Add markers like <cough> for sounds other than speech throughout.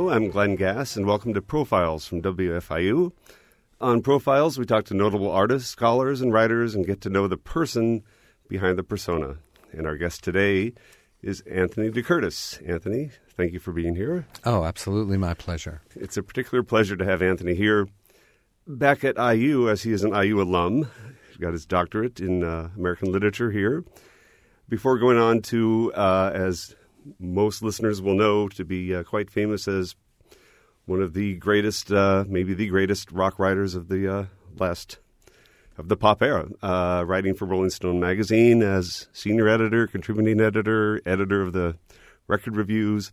Hello, I'm Glenn Gass, and welcome to Profiles from WFIU. On Profiles, we talk to notable artists, scholars, and writers and get to know the person behind the persona. And our guest today is Anthony DeCurtis. Anthony, thank you for being here. Oh, absolutely, my pleasure. It's a particular pleasure to have Anthony here. Back at IU, as he is an IU alum, he got his doctorate in uh, American literature here. Before going on to, uh, as most listeners will know, to be uh, quite famous as one of the greatest, uh, maybe the greatest rock writers of the uh, last of the pop era, uh, writing for Rolling Stone magazine as senior editor, contributing editor, editor of the record reviews,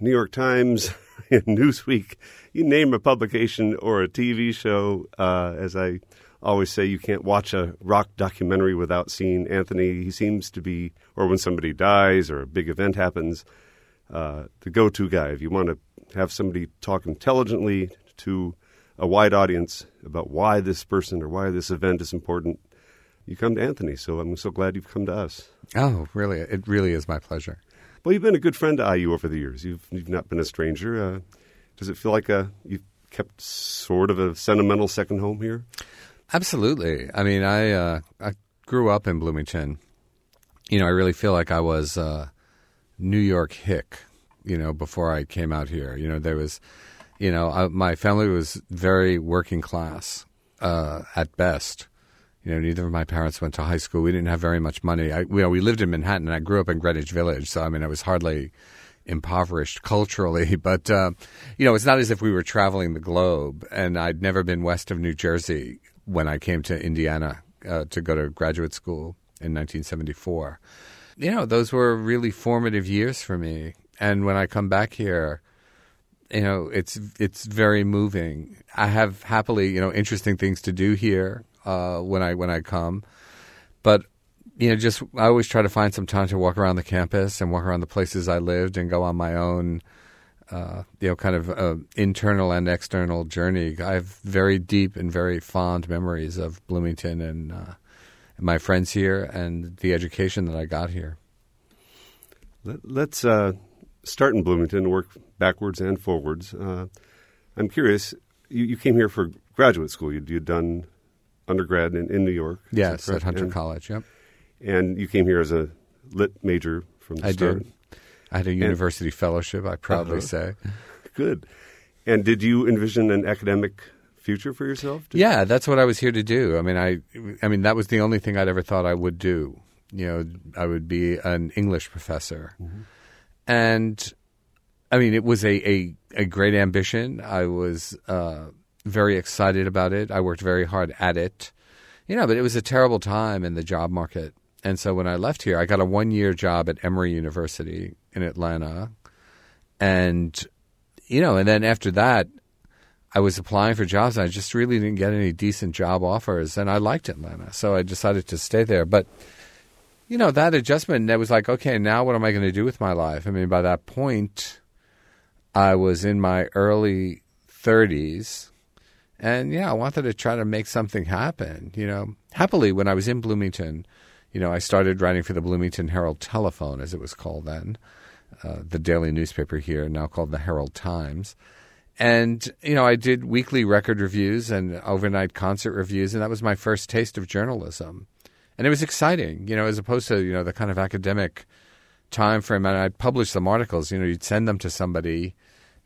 New York Times, <laughs> Newsweek. You name a publication or a TV show. Uh, as I always say, you can't watch a rock documentary without seeing Anthony. He seems to be, or when somebody dies or a big event happens, uh, the go-to guy. If you want to have somebody talk intelligently to a wide audience about why this person or why this event is important, you come to Anthony. So I'm so glad you've come to us. Oh, really? It really is my pleasure. Well, you've been a good friend to IU over the years. You've you've not been a stranger. Uh, does it feel like a you've kept sort of a sentimental second home here? Absolutely. I mean, I uh, I grew up in Bloomington. You know, I really feel like I was a New York hick. You know, before I came out here. You know, there was you know, I, my family was very working class uh, at best. You know, neither of my parents went to high school. We didn't have very much money. I, you know, we lived in Manhattan. And I grew up in Greenwich Village, so I mean, I was hardly impoverished culturally. <laughs> But uh, you know, it's not as if we were traveling the globe. And I'd never been west of New Jersey when I came to Indiana uh, to go to graduate school in 1974. You know, those were really formative years for me. And when I come back here, you know, it's it's very moving. I have happily, you know, interesting things to do here uh, when I when I come, but you know, just I always try to find some time to walk around the campus and walk around the places I lived and go on my own, uh, you know, kind of uh, internal and external journey. I have very deep and very fond memories of Bloomington and, uh, and my friends here and the education that I got here. Let, us uh, start in Bloomington work backwards and forwards. Uh, I'm curious. You, you, came here for graduate school. You, you'd done undergrad in, in New York. Yes, at Hunter and, College. Yep. And you came here as a lit major from the I start. did. I had a university and, fellowship. I proudly uh-huh. say. Good. And did you envision an academic future for yourself? Did yeah, that's what I was here to do. I mean, I, I mean, that was the only thing I'd ever thought I would do. You know, I would be an English professor, mm-hmm. and I mean, it was a, a, a great ambition. I was uh, very excited about it. I worked very hard at it. You know, but it was a terrible time in the job market. And so when I left here, I got a one year job at Emory University in Atlanta. And, you know, and then after that, I was applying for jobs and I just really didn't get any decent job offers. And I liked Atlanta. So I decided to stay there. But, you know, that adjustment, that was like, okay, now what am I going to do with my life? I mean, by that point, I was in my early 30s. And yeah, I wanted to try to make something happen. You know, happily, when I was in Bloomington, you know, I started writing for the Bloomington Herald Telephone, as it was called then, uh, the daily newspaper here, now called the Herald Times. And, you know, I did weekly record reviews and overnight concert reviews, and that was my first taste of journalism. And it was exciting, you know, as opposed to, you know, the kind of academic time frame. And I'd publish some articles, you know, you'd send them to somebody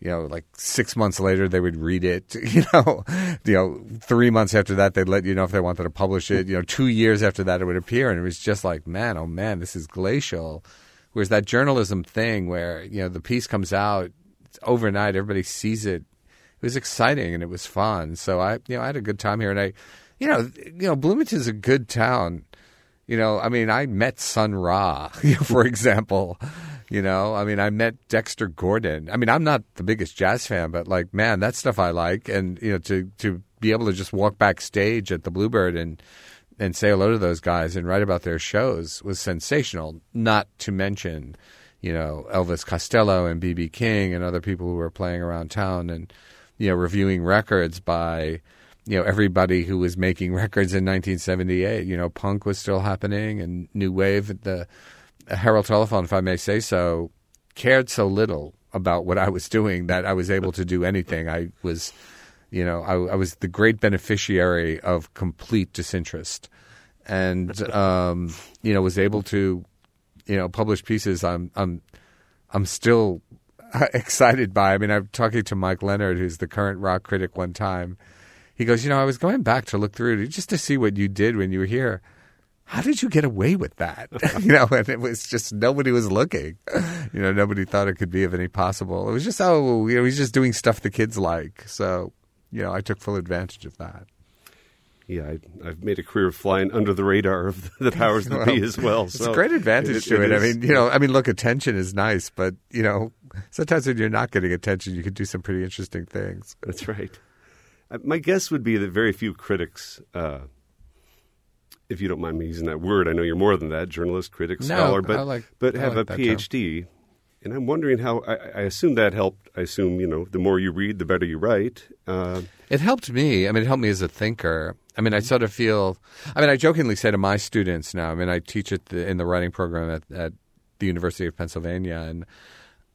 you know, like six months later they would read it. <laughs> You know, you know, three months after that they'd let you know if they wanted to publish it. You know, two years after that it would appear, and it was just like, man, oh man, this is glacial. Whereas that journalism thing, where you know the piece comes out overnight, everybody sees it. It was exciting and it was fun. So I, you know, I had a good time here, and I, you know, you know, Bloomington's a good town. You know, I mean, I met Sun Ra, <laughs> for example. You know, I mean, I met Dexter Gordon. I mean, I'm not the biggest jazz fan, but like, man, that stuff I like. And you know, to to be able to just walk backstage at the Bluebird and and say hello to those guys and write about their shows was sensational. Not to mention, you know, Elvis Costello and BB King and other people who were playing around town and you know reviewing records by you know everybody who was making <laughs> records in 1978. You know, punk was still happening and new wave at the Herald Telephone, if I may say so, cared so little about what I was doing that I was able to do anything. I was, you know, I, I was the great beneficiary of complete disinterest, and <laughs> um, you know, was able to, you know, publish pieces. I'm I'm I'm still <laughs> excited by. I mean, I'm talking to Mike Leonard, who's the current rock critic, one time. He goes, you know, I was going back to look through just to see what you did when you were here how did you get away with that? <laughs> you know, and it was just nobody was looking. You know, nobody thought it could be of any possible. It was just oh, you know, he's just doing stuff the kids like. So, you know, I took full advantage of that. Yeah, I, have made a career of flying under the radar of the powers that well, be as well. So it's a great advantage it, to it. it. I mean, you know, I mean, look, attention is nice, but you know, sometimes when you're not getting attention, you can do some pretty interesting things. That's right. Uh, my guess would be that very few critics. Uh, if you don't mind me using that word, I know you're more than that, journalist, critic, no, scholar, but like, but have like a PhD. Term. And I'm wondering how. I, I, assume that helped. I assume you know the more you read, the better you write. Uh, it helped me. I mean, it helped me as a thinker. I mean, I sort of feel. I mean, I jokingly say to my students now. I mean, I teach at the, in the writing program at, at the University of Pennsylvania, and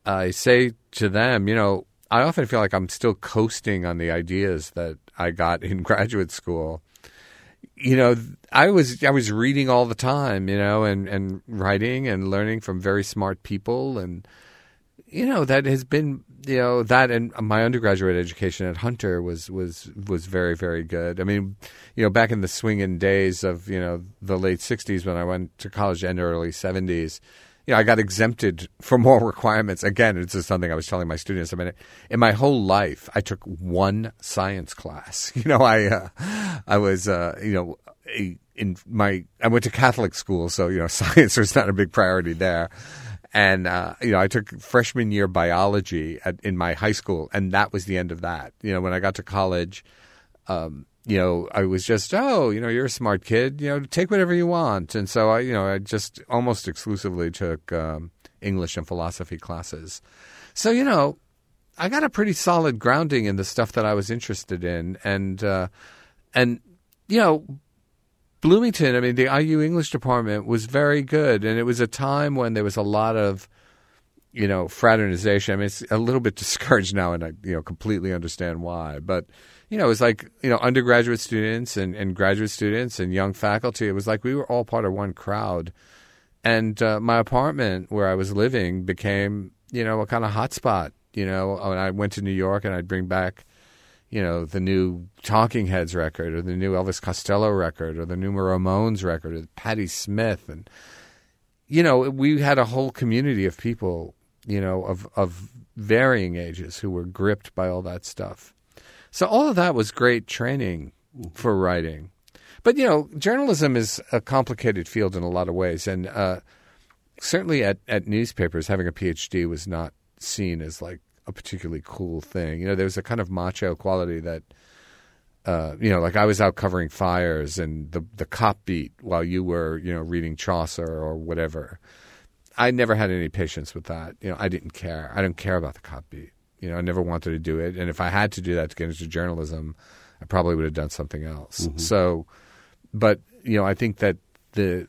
I say to them, you know, I often feel like I'm still coasting on the ideas that I got in <laughs> graduate school you know, I was I was reading all the time, you know, and and writing and learning from very smart people, and you know that has been you know that and my undergraduate education at Hunter was was was very very good. I mean, you know, back in the swinging days of you know the late '60s when I went to college and early '70s you know, I got exempted from more <laughs> requirements. Again, this is something I was telling my students. I mean, in my whole life, I took one science class. <laughs> You know, I uh, I was uh, you know in my I went to Catholic school, so you know, <laughs> science was not a big priority there. And uh, you know, I took freshman year biology at, in my high school, and that was the end of that. You know, when I got to college. Um, you know, I was just, oh, you know, you're a smart kid, you know, take whatever you want. And so I, you know, I just almost exclusively took um, English and philosophy classes. So, you know, I got a pretty solid grounding in the stuff that I was interested in. And, uh, and, you know, Bloomington, I mean, the IU English department was very good. And it was a time when there was a lot of, you know, fraternization. I mean, it's a little bit <laughs> discouraged now, and I, you know, completely understand why. But, you know, it was like, you know, undergraduate students and, and graduate students and young faculty. It was like we were all part of one crowd. And uh, my apartment where I was living became, you know, a kind of hotspot. You know, when I went to New York and I'd bring back, you know, the new Talking Heads record or the new Elvis Costello record or the new Ramones record or Patti Smith. And, you know, we had a whole community of people, you know, of, of varying ages who were gripped by all that stuff. So all of that was great training for writing. But you know, journalism is a complicated field in a lot of ways, and uh, certainly at, at newspapers, having a PhD was not seen as like a particularly cool thing. You know, there was a kind of macho quality that, uh, you know, like I was out covering fires and the the cop beat while you were, you know, reading Chaucer or whatever. I never had any patience with that. You know, I didn't care. I don't care about the cop beat. You know, I never wanted to do it, and if I had to do that to get into journalism, I probably would have done something else. Mm-hmm. So, but you know, I think that the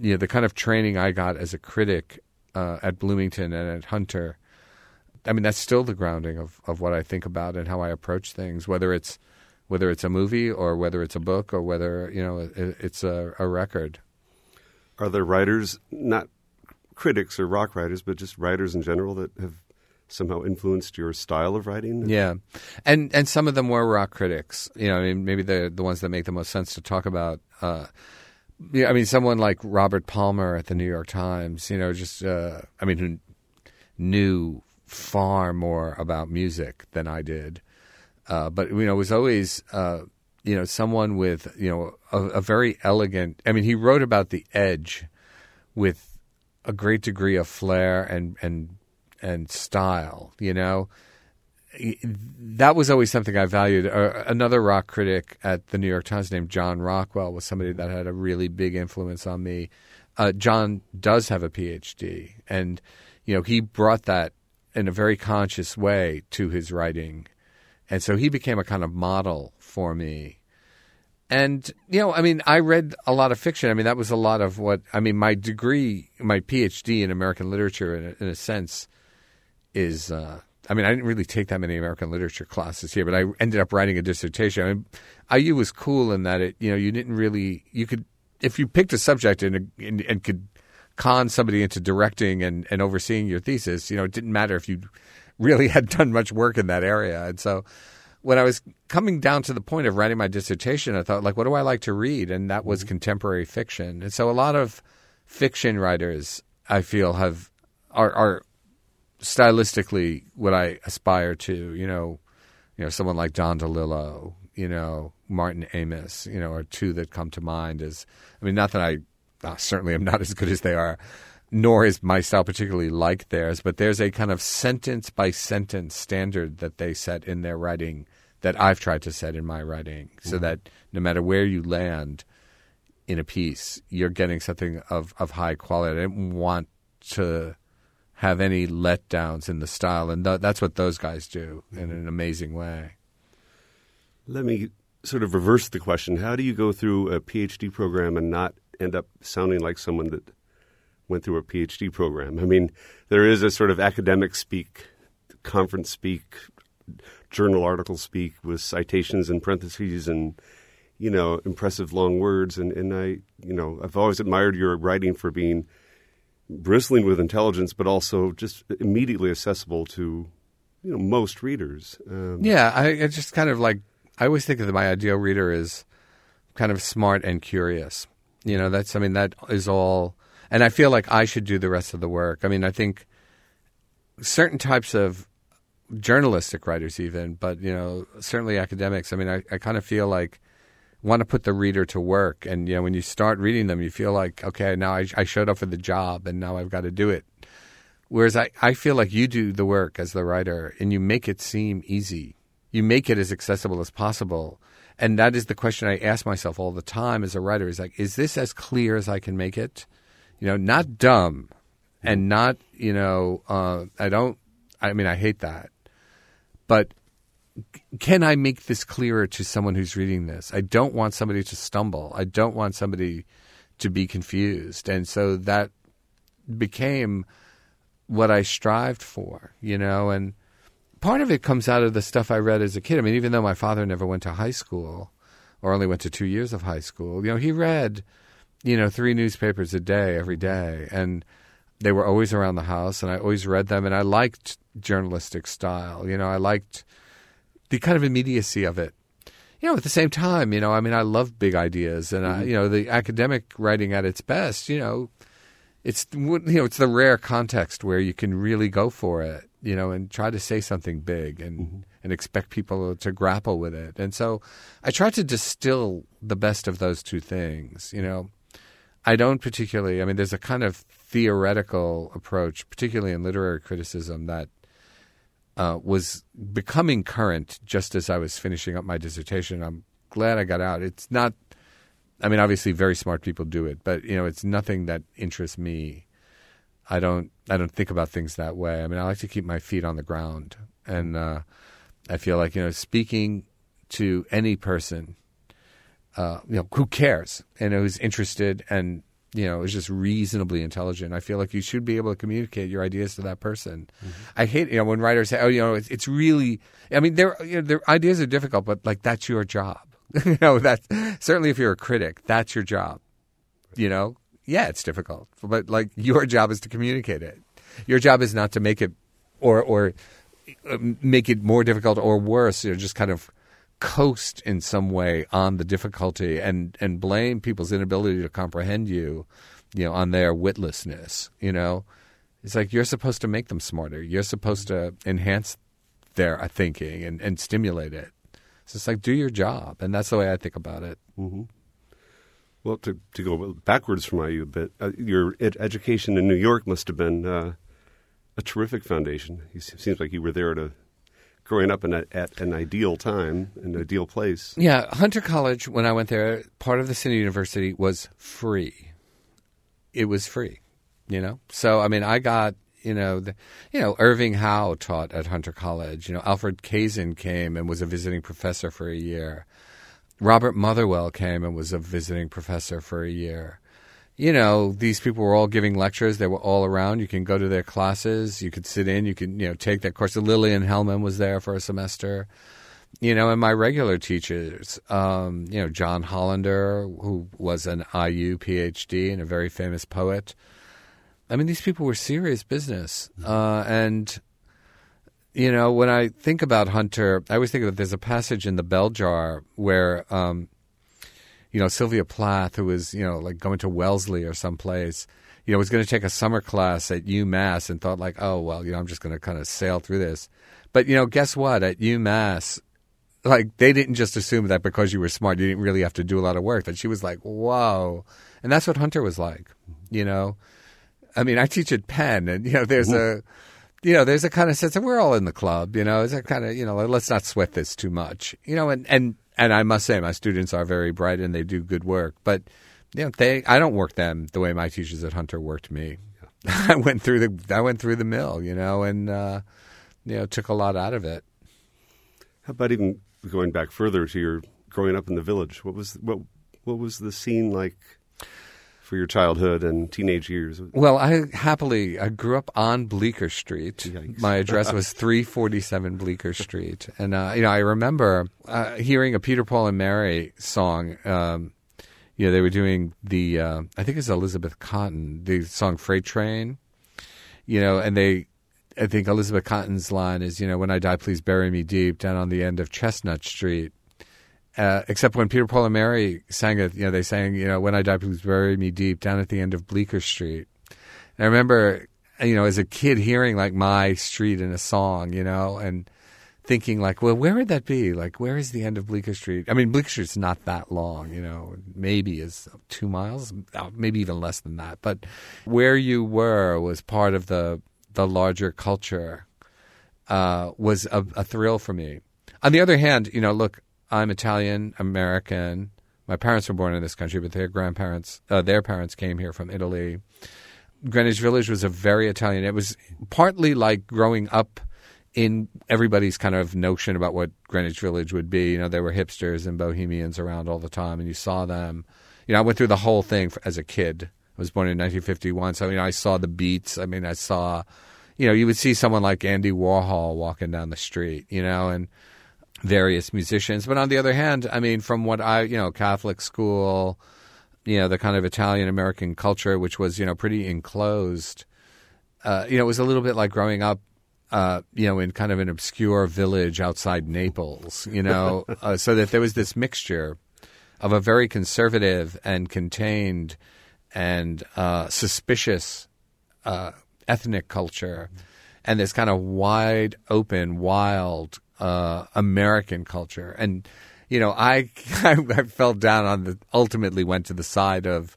you know the kind of training I got as a critic uh, at Bloomington and at Hunter, I mean, that's still the grounding of of what I think about and how I approach things, whether it's whether it's a movie or whether it's a book or whether you know it, it's a, a record. Are there writers, not critics or rock writers, but just writers in general that have somehow influenced your style of writing? Yeah, and and some of them were rock critics. You know, I mean, maybe the the ones that make the most sense to talk about. Uh, yeah, I mean, someone like Robert Palmer at the New York Times. You know, just uh, I mean, who knew far more about music than I did, uh, but you know, it was always. Uh, you know, someone with you know a, a very elegant. I mean, he wrote about the edge with a great degree of flair and and and style. You know, that was always something I valued. Uh, another rock critic at the New York Times named John Rockwell was somebody that had a really big influence on me. Uh, John does have a PhD, and you know he brought that in a very conscious way to his writing, and so he became a kind of model for me. And you know, I mean, I read a lot of fiction. I mean, that was a lot of what I mean. My degree, my PhD in American literature, in a, in a sense, is. Uh, I mean, I didn't really take that many American literature classes here, but I ended up writing a dissertation. I mean, IU was cool in that it, you know, you didn't really, you could, if you picked a subject and, and, and could con somebody into directing and, and overseeing your thesis, you know, it didn't matter if you really <laughs> had done much work in that area. And so when I was coming down to the point of writing my dissertation, I thought, like, what do I like to read? And that was contemporary fiction. And so a lot of fiction writers, I feel, have are, are stylistically what I aspire to. You know, you know, someone like Don DeLillo, you know, Martin Amis, you know, are two that come to mind. As I mean, not that I uh, certainly am not as good as they are, nor is my style particularly like theirs, but there's a kind of sentence by sentence standard that they set in their writing that I've tried to set in my writing, so mm-hmm. that no matter where you land in a piece, you're getting something of, of high quality. I didn't want to have any letdowns in the style, and th- that's what those guys do mm-hmm. in an amazing way. Let me sort of reverse the question. How do you go through a PhD program and not end up sounding like someone that went through a PhD program? I mean, there is a sort of academic speak, conference speak, journal article speak with citations and parentheses and you know impressive long words and and I you know I've always admired your writing for being bristling with intelligence but also just immediately accessible to you know most readers. Um, yeah, I, I just kind of like I always think that my ideal reader is kind of smart and curious. You know, that's I mean that is all and I feel like I should do the rest of the work. I mean, I think certain types of journalistic writers even, but you know, certainly academics. I mean, I, I kind of feel like want to put the reader to work, and you know, when you start reading them, you feel like, okay, now I, I showed up for the job, and now I've got to do it. Whereas I, I feel like you do the work as the writer, and you make it seem easy. You make it as accessible as possible. And that is the question I ask myself all the time as a writer is like, is this as clear as I can make it? You know, not dumb and not, you know, uh, I don't, I mean, I hate that but can I make this clearer to someone who's reading this? I don't want somebody to stumble. I don't want somebody to be confused. And so that became what I strived for, you know, and part of it comes out of the stuff I read as a kid. I mean, even though my father never went to high school or only went to two years of high school, you know, he read, you know, three newspapers a day every day. And they were always around the house, and I always read them, and I liked journalistic style. You know, I liked the kind of immediacy of it. You know, at the same time, you know, I mean, I love big ideas, and mm-hmm. I, you know, the academic writing at its best. You know, it's you know, it's the rare context where you can really go for it. You know, and try to say something big and mm-hmm. and expect people to grapple with it. And so, I try to distill the best of those two things. You know, I don't particularly. I mean, there's a kind of theoretical approach, particularly in literary criticism, that uh, was becoming current just as I was finishing up my dissertation. I'm glad I got out. It's not. I mean, obviously, very smart people do it, but you know, it's nothing that interests me. I don't. I don't think about things that way. I mean, I like to keep my feet on the ground, and uh, I feel like you know, speaking to any person uh, you know, who cares and who's interested and you know is just reasonably intelligent. I feel like you should be able to communicate your ideas to that person. Mm-hmm. I hate you know when writers say, "Oh, you know, it's, it's really." I mean, their you know, their ideas are difficult, but like that's your job. <laughs> you know, that's certainly if you're a critic, that's your job. You know, yeah, it's difficult, but like your job is to communicate it. Your job is not to make it or or uh, make it more difficult or worse. You know, just kind of coast in some way on the difficulty and and blame people's inability to comprehend you, you know, on their witlessness. You know, it's like you're supposed to make them smarter. You're supposed to enhance their uh, thinking and, and stimulate it. So it's like do your job, and that's the way I think about it. Mm-hmm. Well, to to go backwards from you a bit, uh, your ed- education in New York must have been uh, a terrific foundation. It seems like you were there to growing up in a, at an ideal time, an ideal place. Yeah, Hunter College, when I went there, part of the City University was free. It was free, you know? So, I mean, I got, you know, the, you know, Irving Howe taught at Hunter College. You know, Alfred Kazin came and was a visiting professor for a year. Robert Motherwell came and was a visiting professor for a year. You know, these people were all giving lectures. They were all around. You can go to their classes. You could sit in. You could, you know, take that course. Lillian Hellman was there for a semester. You know, and my regular teachers, um, you know, John Hollander, who was an IU PhD and a very famous poet. I mean, these people were serious business. Uh, and, you know, when I think about Hunter, I always think that there's a passage in the Bell Jar where, um, you know, Sylvia Plath, who was, you know, like going to Wellesley or someplace, you know, was going to take a summer class at UMass and thought like, oh, well, you know, I'm just going to kind of sail through this. But, you know, guess what? At UMass, like they didn't just assume that because you were smart, you didn't really have to do a lot of work. That she was like, whoa. And that's what Hunter was like, you know? I mean, I teach at Penn and, you know, there's a, mm-hmm. you know, there's a kind of sense that we're all in the club, you know, it's a kind of, you know, let's not sweat this too much, you know, and, and, and I must say, my students are very bright and they do good work. But you know, they I don't work them the way my teachers at Hunter worked me. <laughs> I went through the I went through the mill, you know, and uh, you know took a lot out of it. How about even going back further to your growing up in the village? What was what what was the scene like for your childhood and teenage years? Well, I happily I grew up on Bleecker Street. Yikes. My address <laughs> was 347 Bleecker Street, and uh, you know I remember uh, hearing a Peter Paul and Mary song. Um, you know, they were doing the uh, I think it's Elizabeth Cotten the song Freight Train. You know, and they I think Elizabeth Cotten's line is, you know, when I die, please bury me deep down on the end of Chestnut Street. Uh, except when Peter, Paul, and Mary sang it, you know, they sang, you know, "When I Die, Please Bury Me Deep" down at the end of Bleecker Street. And I remember, you know, as a kid hearing like my street in a song, you know, and thinking like, well, where would that be? Like, where is the end of Bleecker Street? I mean, Bleecker Street's not that long, you know, maybe is two miles, uh, maybe even less than that. But where you were was part of the the larger culture. Uh, was a, a thrill for me. On the other hand, you know, look, I'm Italian American. My parents were born in this country, but their grandparents, uh, their parents came here from Italy. Greenwich Village was a very Italian. It was partly like growing up in everybody's kind of notion about what Greenwich Village would be. You know, there were hipsters and bohemians around all the time, and you saw them. You know, I went through the whole thing for, as a kid. I was born in 1951, so you know, I saw the beats. I mean, I saw, you know, you would see someone like Andy Warhol walking down the street, you know, and various musicians. But on the other hand, I mean, from what I, you know, Catholic school, you know, the kind of Italian American culture, which was, you know, pretty enclosed, uh, you know, it was a little bit like growing up, uh, you know, in kind of an obscure village outside Naples, you know, <laughs> uh, so that there was this mixture of a very conservative and contained and uh, suspicious uh, ethnic culture and this kind of wide open, wild uh, American culture. And you know, I, <laughs> I, I fell down on the ultimately went to the side of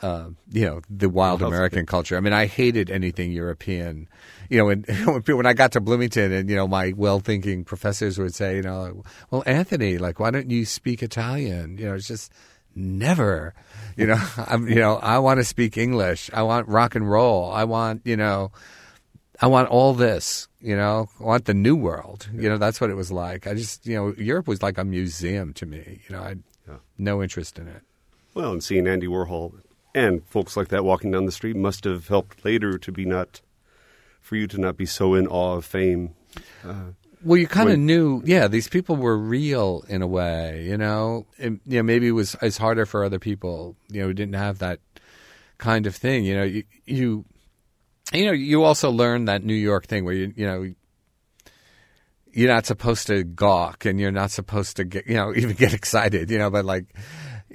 uh, you know the wild well, American culture. I mean, I hated anything European. You know, when <laughs> when I got to Bloomington, and you know, my well-thinking professors would say, you know, well, Anthony, like, why don't you speak Italian? You know, it's just never. You know, <laughs> I'm, you know, I want to speak English. I want rock and roll. I want, you know, I want all this, you know, I want the new world. You know, that's what it was like. I just, you know, Europe was like a museum to me. You know, I had yeah. no interest in it. Well, and seeing Andy Warhol and folks like that walking down the street must have helped later to be not, for you to not be so in awe of fame. Uh, well, you kind of knew, yeah, these people were real in a way, you know. And, you know, maybe it was it's harder for other people, you know, who didn't have that kind of thing. You know, you, you you know, you also learn that New York thing where you, you know, you're not supposed to gawk and you're not supposed to get, you know, <laughs> even get excited, you know, but like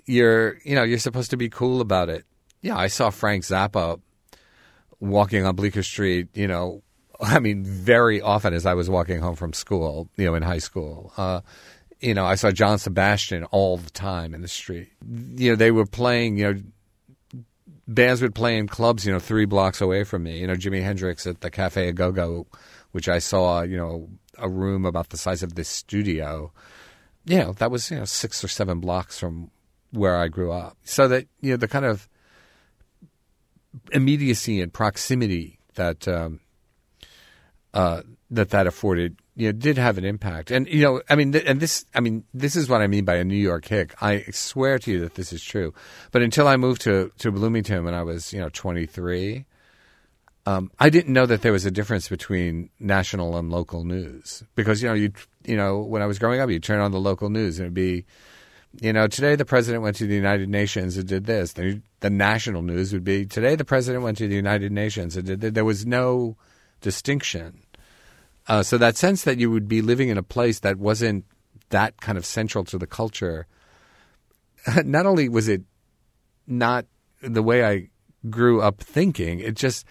you're, you know, you're supposed to be cool about it. Yeah, I saw Frank Zappa walking on Bleecker Street, you know, <laughs> I mean, very often as I was walking home from school, you know, in high school. Uh, you know, I saw John Sebastian all the time in the street. You know, they were playing, you know, bands would play in clubs, you know, three blocks away from me. You know, Jimi Hendrix at the Cafe Au Go Go, which I saw, you know, a room about the size of this studio. You know, that was, you know, six or seven blocks from where I grew up. So that, you know, the kind of immediacy and proximity that um, uh, that that afforded you know did have an impact. And you know, I mean, th- and this, I mean, this is what I mean by a New York hick. I swear to you that this is true. But until I moved to to Bloomington when I was you know 23. Um, I didn't know that there was a difference between national and local news because you know you you know when I was growing up you turn on the local news and it'd be you know today the president went to the United Nations and did this the, the national news would be today the president went to the United Nations and did this. there was no distinction uh, so that sense that you would be living in a place that wasn't that kind of central to the culture <laughs> not only was it not the way I grew up thinking it just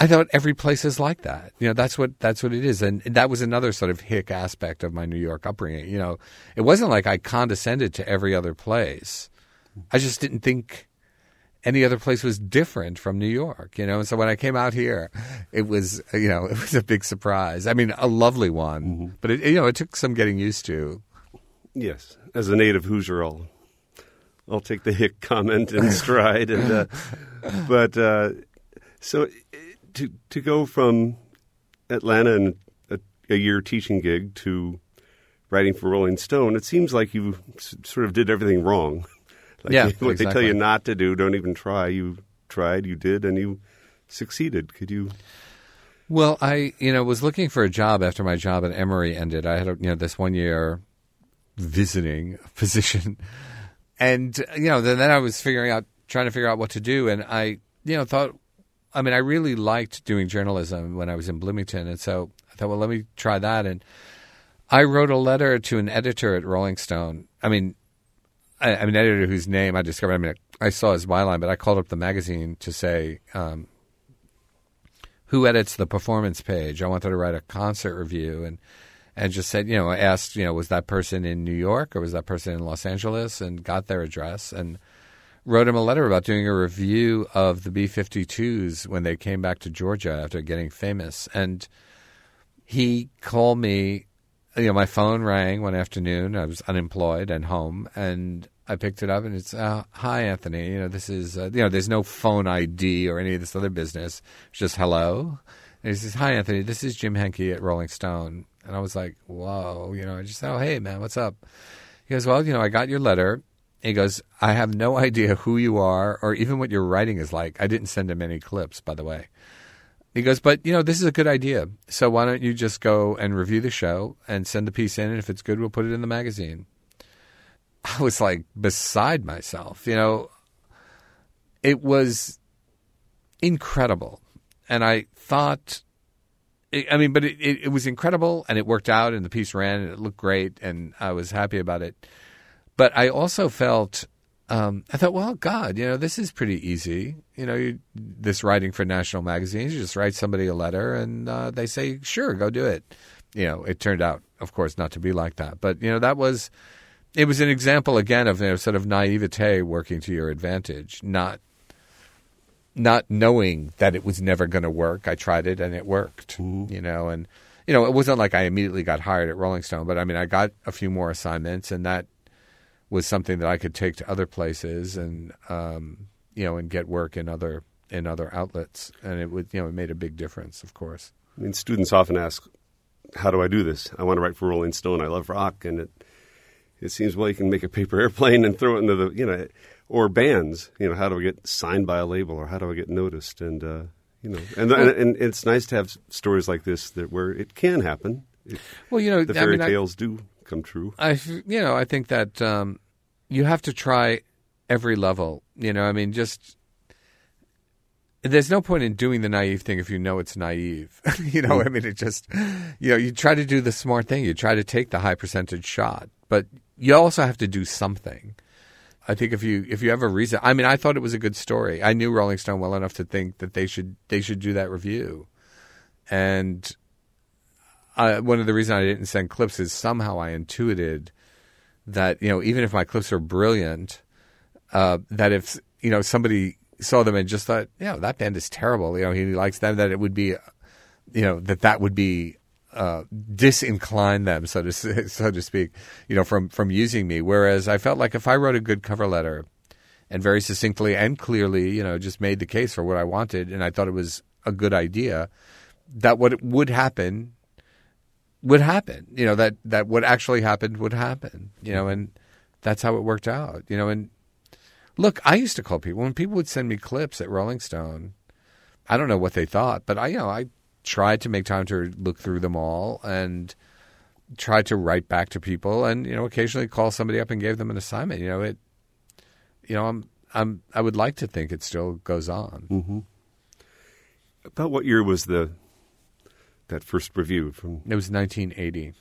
I thought every place is like that. You know, that's what that's what it is, and that was another sort of hick aspect of my New York upbringing. You know, it wasn't like I condescended to every other place. I just didn't think any other place was different from New York. You know, and so when I came out here, it was you know <laughs> it was a big surprise. I mean, a lovely one, mm-hmm. but it, you know it took some getting used to. Yes, as a native Hoosier, I'll I'll take the hick comment in stride, and uh, <laughs> but uh, so to to go from Atlanta and a, a, year teaching gig to writing for Rolling Stone, it seems like you sort of did everything wrong. <laughs> like yeah, what exactly. they tell you not to do, don't even try. You tried, you did, and you succeeded. Could you? Well, I you know was looking for a job after my job at Emory ended. I had a, you know this one year visiting <laughs> position, and you know then, then I was figuring out trying to figure out what to do, and I you know thought I mean, I really liked doing journalism when I was in Bloomington, and so I thought, well, let me try that. And I wrote a letter to an editor at Rolling Stone. I mean, I, am an editor whose name I discovered. I mean, I saw his byline, but I called up the magazine to say um, who edits the performance page. I wanted to write a concert review, and and just said, you know, I asked, you know, was that person in New York or was that person in Los Angeles, and got their address and wrote him a letter about doing a review of the B 52s when they came back to Georgia after getting famous. And he called me, you know, my phone rang one afternoon. I was unemployed and home. And I picked it up and it's, uh, hi, Anthony. You know, this is, uh, you know, there's no phone ID or any of this other business. It's just hello. And he says, hi, Anthony. This is Jim Henke at Rolling Stone. And I was like, whoa, you know, I just said, oh, hey, man, what's up? He goes, well, you know, I got your letter he goes, I have no <laughs> idea who you are or even what your writing is like. I didn't send him any clips, by the way. He goes, but you know, this is a good idea. So why don't you just go and review the show and send the piece in, and if it's good, we'll put it in the magazine. <laughs> I was like beside myself. You know, it was incredible, and I thought, I mean, but it, it, it was incredible, and it worked out, and the piece ran, and it looked great, and I was happy about it. But I also felt, um, I thought, well, God, you know, this is pretty easy. You know, you, this writing for national magazines, you just write somebody a letter and uh, they say, sure, go do it. You know, it turned out, of course, not to be like that. But, you know, that was, it was an example again of you know, sort of naivete working to your advantage, not not knowing that it was never going to work. I tried it and it worked, mm-hmm. you know, and you know, it wasn't like I immediately got hired at Rolling Stone, but I mean, I got a few more assignments and that was something that I could take to other places and um, you know and get work in other in other outlets, and it would you know it made a big difference, of course. I mean, students often ask, "How do I do this? I want to write for Rolling Stone. I love rock, and it it seems well you can make a paper <laughs> airplane and throw it into the you know or bands. You know, how do I get signed by a label, or how do I get noticed? And uh, you know, and, and, and it's nice to have stories like this that where it can happen. It, well, you know, the fairy I mean, tales I, do come true. I, you know, I think that um, you have to try every level. You know, I mean, just there's no point in doing the naive thing if you know it's naive. <laughs> you know, I mean, it just, you know, you try to do the smart thing. You try to take the high percentage shot, but you also have to do something. I think if you if you have a reason, I mean, I thought it was a good story. I knew Rolling Stone well enough to think that they should they should do that review, and One of the reasons I didn't send clips is somehow I intuited that you know even if my clips are brilliant, uh, that if you know somebody saw them and just thought, yeah, that band is terrible, you know, he likes them, that it would be, you know, that that would be uh, disincline them, so to <laughs> so to speak, you know, from from using me. Whereas I felt like if I wrote a good cover letter and very succinctly and clearly, you know, just made the case for what I wanted, and I thought it was a good idea, that what would happen would happen. You know that that what actually happened would happen. You know, and that's how it worked out. You know, and look, I used to call people when people would send me clips at Rolling Stone. I don't know what they thought, but I you know I tried to make time to look through them all and tried to write back to people and you know occasionally call somebody up and gave them an assignment. You know it. You know I'm I'm I would like to think it still goes on. Mm-hmm. About what year was the that first review from? It was 1980.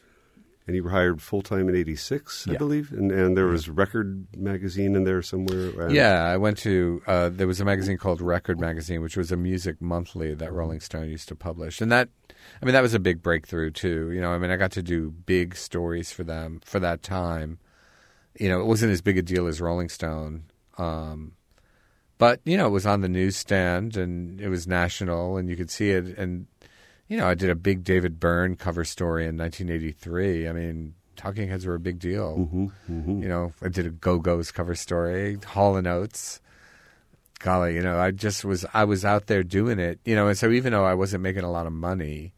And he were hired full time in '86, I Yeah. believe, and and there was Record magazine in there somewhere. Yeah, I went to. Uh, there was a magazine called Record Magazine, which was a music monthly that Rolling Stone used to publish, and that, I mean, that was a big breakthrough too. You know, I mean, I got to do big stories for them for that time. You know, it wasn't as big a deal as Rolling Stone, um, but you know, it was on the newsstand and it was national, and you could see it. And you know, I did a big David Byrne cover story in 1983. I mean, Talking Heads were a big deal. hmm hmm You know, I did a Go Go's cover story, Hall and Oates. Golly, you know, I just was I was out there doing it, you know, and so even though I wasn't making a lot of money,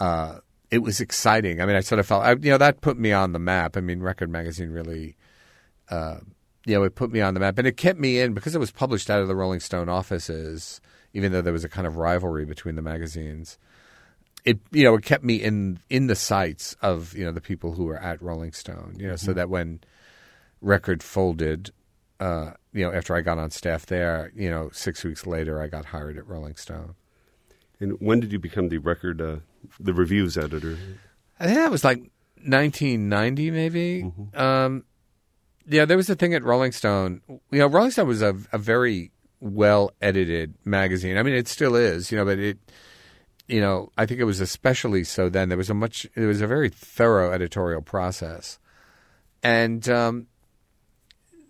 uh, it was exciting. I mean, I sort of felt, I, you know, that put me on the map. I mean, Record Magazine really, uh, you know, it put me on the map, and it kept me in because it was published out of the Rolling Stone offices, even though there was a kind of rivalry between the magazines it you know it kept me in in the sights of you know the people who were at Rolling Stone you know so that when record folded uh you know after I got on staff there you know 6 weeks later I got hired at Rolling Stone. And when did you become the record, uh, the reviews editor? I think that was like 1990 maybe. Um yeah there was a thing at Rolling Stone. You know Rolling Stone was a a very well edited magazine. I mean it still is you know but it you know, I think it was especially so then. There was a much, it was a very thorough editorial process, and um,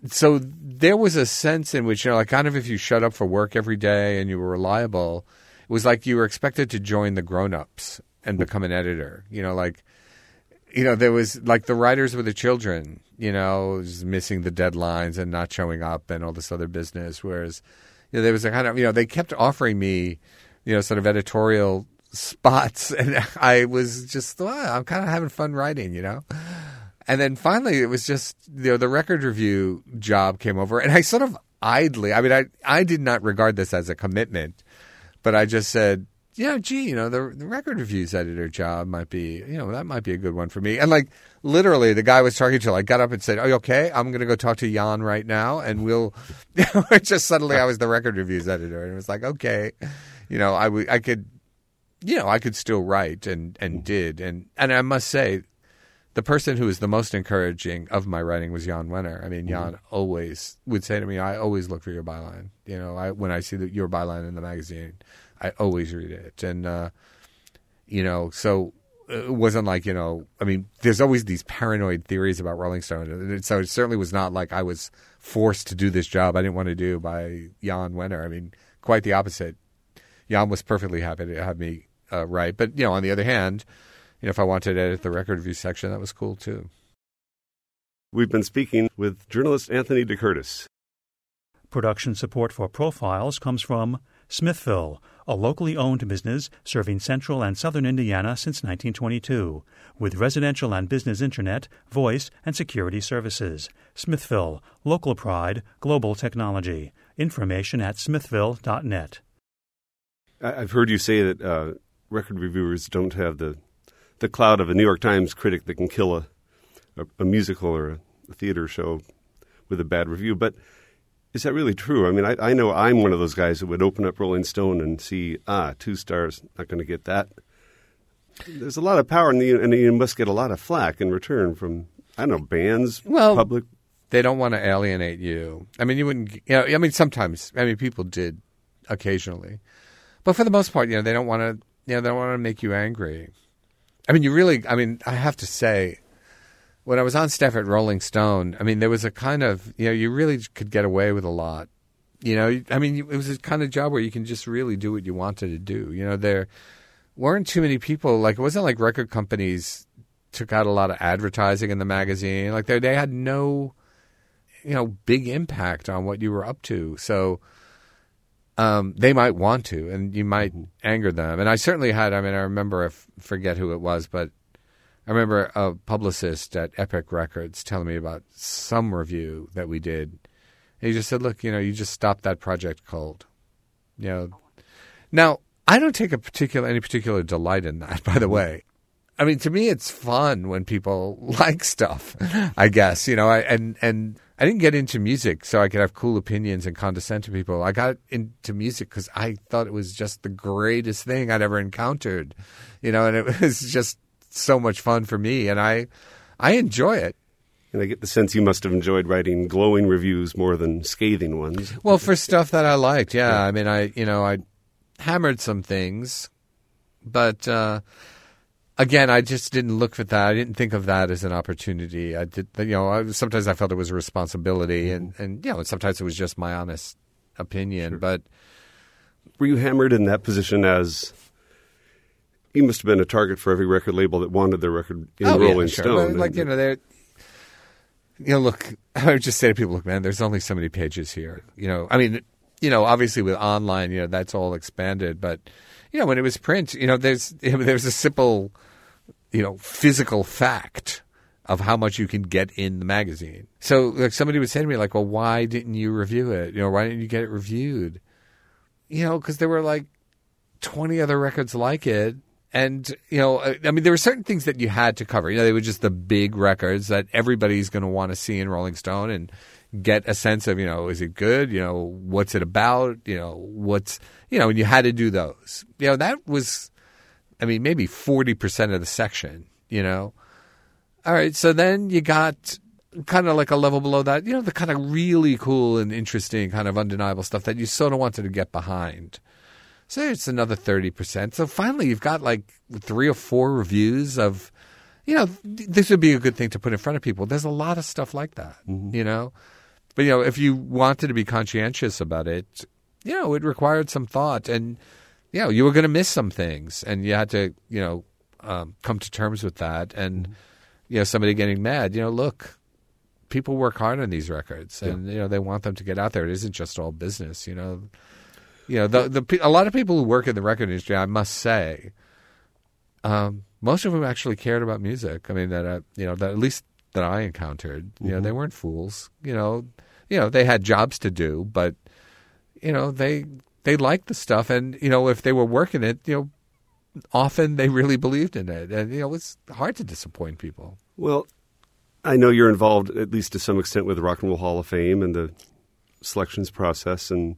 so there was a sense in which you know, like kind of if you shut up for work every day and you were reliable, it was like you were expected to join the grown-ups and become an editor. You know, like you know, there was like the writers were the children. You know, missing the deadlines and not showing up and all this other business. Whereas, you know, there was a kind of you know they kept offering me you know, sort of editorial spots, <laughs> and I was just, wow, I'm kind of having fun writing, you know. And then finally, it was just, you know, the record review job came over, and I sort of idly, I mean, I I did not regard this as a commitment, but I just said, yeah, gee, you know, the, the record reviews editor job might be, you know, that might be a good one for me. And like literally, the guy I was talking to, like, got up and said, "Are you okay? I'm going to go talk to Jan right now, and we'll." <laughs> just suddenly, I was the record reviews editor, and it was like, okay, you know, I would, I could, you know, I could still write, and and mm-hmm. did, and and I must say, the person who was the most encouraging of my writing was Jan Wenner. I mean, Jan mm-hmm. always would say to me, "I always look for your byline." You know, I when I see the, your byline in the magazine, I always read it, and uh, you know, so uh, it wasn't like you know. I mean, there's always these paranoid theories about Rolling Stone, and so it certainly was not like I was forced to do this job I didn't want to do by Jan Wenner. I mean, quite the opposite. Jan was perfectly happy to have me uh, write, but you know, on the other hand, you know, if I wanted to edit the record review section, that was cool too. We've been speaking with journalist Anthony DeCurtis. Production support for Profiles comes from Smithville, a locally owned business serving central and southern Indiana since 1922, with residential and business internet, voice, and security services. Smithville, local pride, global technology. Information at smithville.net. I've heard you say that uh, record reviewers don't have the the cloud of a New York Times critic that can kill a a, a musical or a, a theater show with a bad review. But is that really true? I mean, I, I know I'm one of those guys that would open up Rolling Stone and see ah two stars, not going to get that. There's a lot of power, and you, and you must get a lot of flack in return from I don't know bands, Well, public. They don't want to alienate you. I mean, you wouldn't. You know, I mean, sometimes. I mean, people did occasionally, but for the most part, you know, they don't want to. You know, they don't want to make you angry. I mean, you really. I mean, I have to say, when I was on staff at Rolling Stone, I mean, there was a kind of. You know, you really could get away with a lot. You know, I mean, it was a kind of job where you can just really do what you wanted to do. You know, there weren't too many people. Like, it wasn't like record companies took out a lot of advertising in the magazine. Like, they they had no you know big impact on what you were up to so um, they might want to and you might anger them and i certainly had i mean i remember i f- forget who it was but I remember a publicist at Epic Records telling me about some review that we did. And he just said, "Look, you know, you just stopped that project cold." You know, now I don't take a particular any particular delight in that. <laughs> By the way, I mean to me it's fun when people <laughs> like stuff. I guess you know, I, and and I didn't get into music so I could have cool opinions and condescend to people. I got into music because I thought it was just the greatest thing I'd ever encountered. You know, and it <laughs> was just so much fun for me, and I I enjoy it. And I get the sense you must have enjoyed writing glowing reviews more than scathing ones. Well, for stuff that I liked, yeah. yeah. I mean, I you know I hammered some things, but uh, again, I just didn't look at that. I didn't think of that as an opportunity. I did, you know, I, sometimes I felt it was a responsibility, mm-hmm. and and you know, sometimes it was just my honest opinion. Sure. But were you hammered in that position as you must have been a target for every record label that wanted their record in oh, Rolling yeah, sure. Stone. like you know, they're you know, look. <laughs> I would just say to people, look, man, there's only so many pages here. You know, I mean, you know, obviously with online, you know, that's all expanded, but you know, when it was print, you know, there's <laughs> there's a simple, you know, physical fact of how much you can get in the magazine. So, like, somebody would say to me, like, well, why didn't you review it? You know, why didn't you get it reviewed? You know, because there were like 20 other records like it and you know, I mean, there were certain things that you had to cover. You know, they were just the big records that everybody's going to want to see in Rolling Stone and get a sense of. You know, is it good? You know, what's it about? You know, what's you know, and you had to do those. You know, that was, I mean, maybe forty percent of the section. You know, all right. So then you got kind of like a level below that. You know, the kind of really cool and interesting, kind of undeniable stuff that you sort of wanted to get behind. So it's another 30%. So finally, you've got like three or four reviews of, you know, this would be a good thing to put in front of people. There's a lot of stuff like that, mm-hmm. you know? But, you know, if you wanted to be conscientious about it, you know, it required some thought. And, you know, you were going to miss some things and you had to, you know, um, come to terms with that. And, mm-hmm. you know, somebody getting mad, you know, look, people work hard on these records and, yeah. you know, they want them to get out there. It isn't just all business, you know? you know, the the a lot of people who work in the record industry, I must say, um, most of them actually cared about music. I mean, that uh, you know, that at least that I encountered, you mm-hmm. know, they weren't fools. You know, you know, they had jobs to do, but you know, they they liked the stuff, and you know, if they were working it, you know, often they really believed in it, and you know, it's hard to disappoint people. Well, I know you're involved at least to some extent with the Rock and Roll Hall of Fame and the selections process, and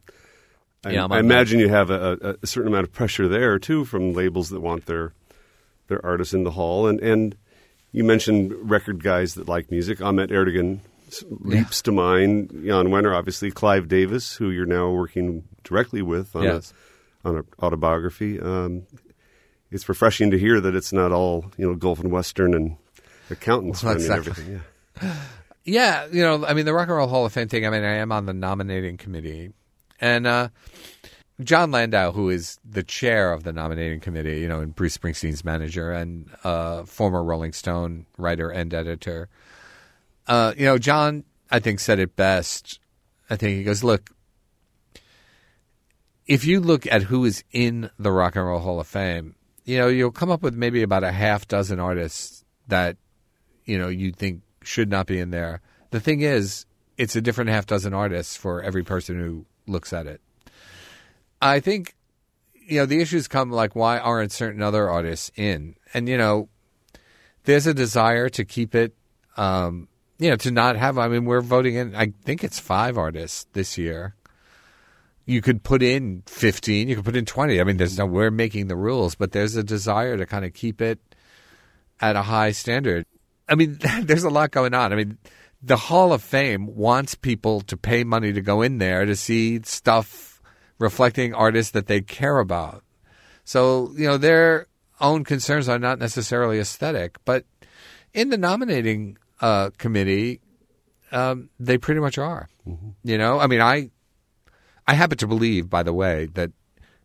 I, yeah, I imagine you have a, a, certain amount of pressure there too from labels that want their their artists in the hall, and and you mentioned record guys that like music. Ahmet Ertegun leaps yeah. to mind. Jann Wenner, obviously, Clive Davis, who you're now working directly with on yes. a, on an autobiography. Um, it's refreshing to hear that it's not all you know Gulf and Western and accountants well, exactly. everything. Yeah. <laughs> Yeah, you know, I mean, the Rock and Roll Hall of Fame thing. I mean, I am on the nominating committee, and uh, Jon Landau, who is the chair of the nominating committee, you know, and Bruce Springsteen's manager and uh, former Rolling Stone writer and editor, uh, you know, Jon, I think, said it best. I think he goes, look, if you look at who is in the Rock and Roll Hall of Fame, you know, you'll come up with maybe about a half dozen artists that, you know, you think should not be in there. The thing is, it's a different half dozen artists for every person who looks at it. I think, you know, the issues come like why aren't certain other artists in? And, you know, there's a desire to keep it, um, you know, to not have, I mean, we're voting in, I think it's five artists this year. You could put in 15, you could put in 20. I mean, there's no, we're making the rules, but there's a desire to kind of keep it at a high standard. I mean, <laughs> there's a lot going on. I mean, the Hall of Fame wants people to pay money to go in there to see stuff reflecting artists that they care about. So, you know, their own concerns are not necessarily aesthetic, but in the nominating uh, committee, um, they pretty much are. Mm-hmm. You know, I mean, I I happen to believe, by the way, that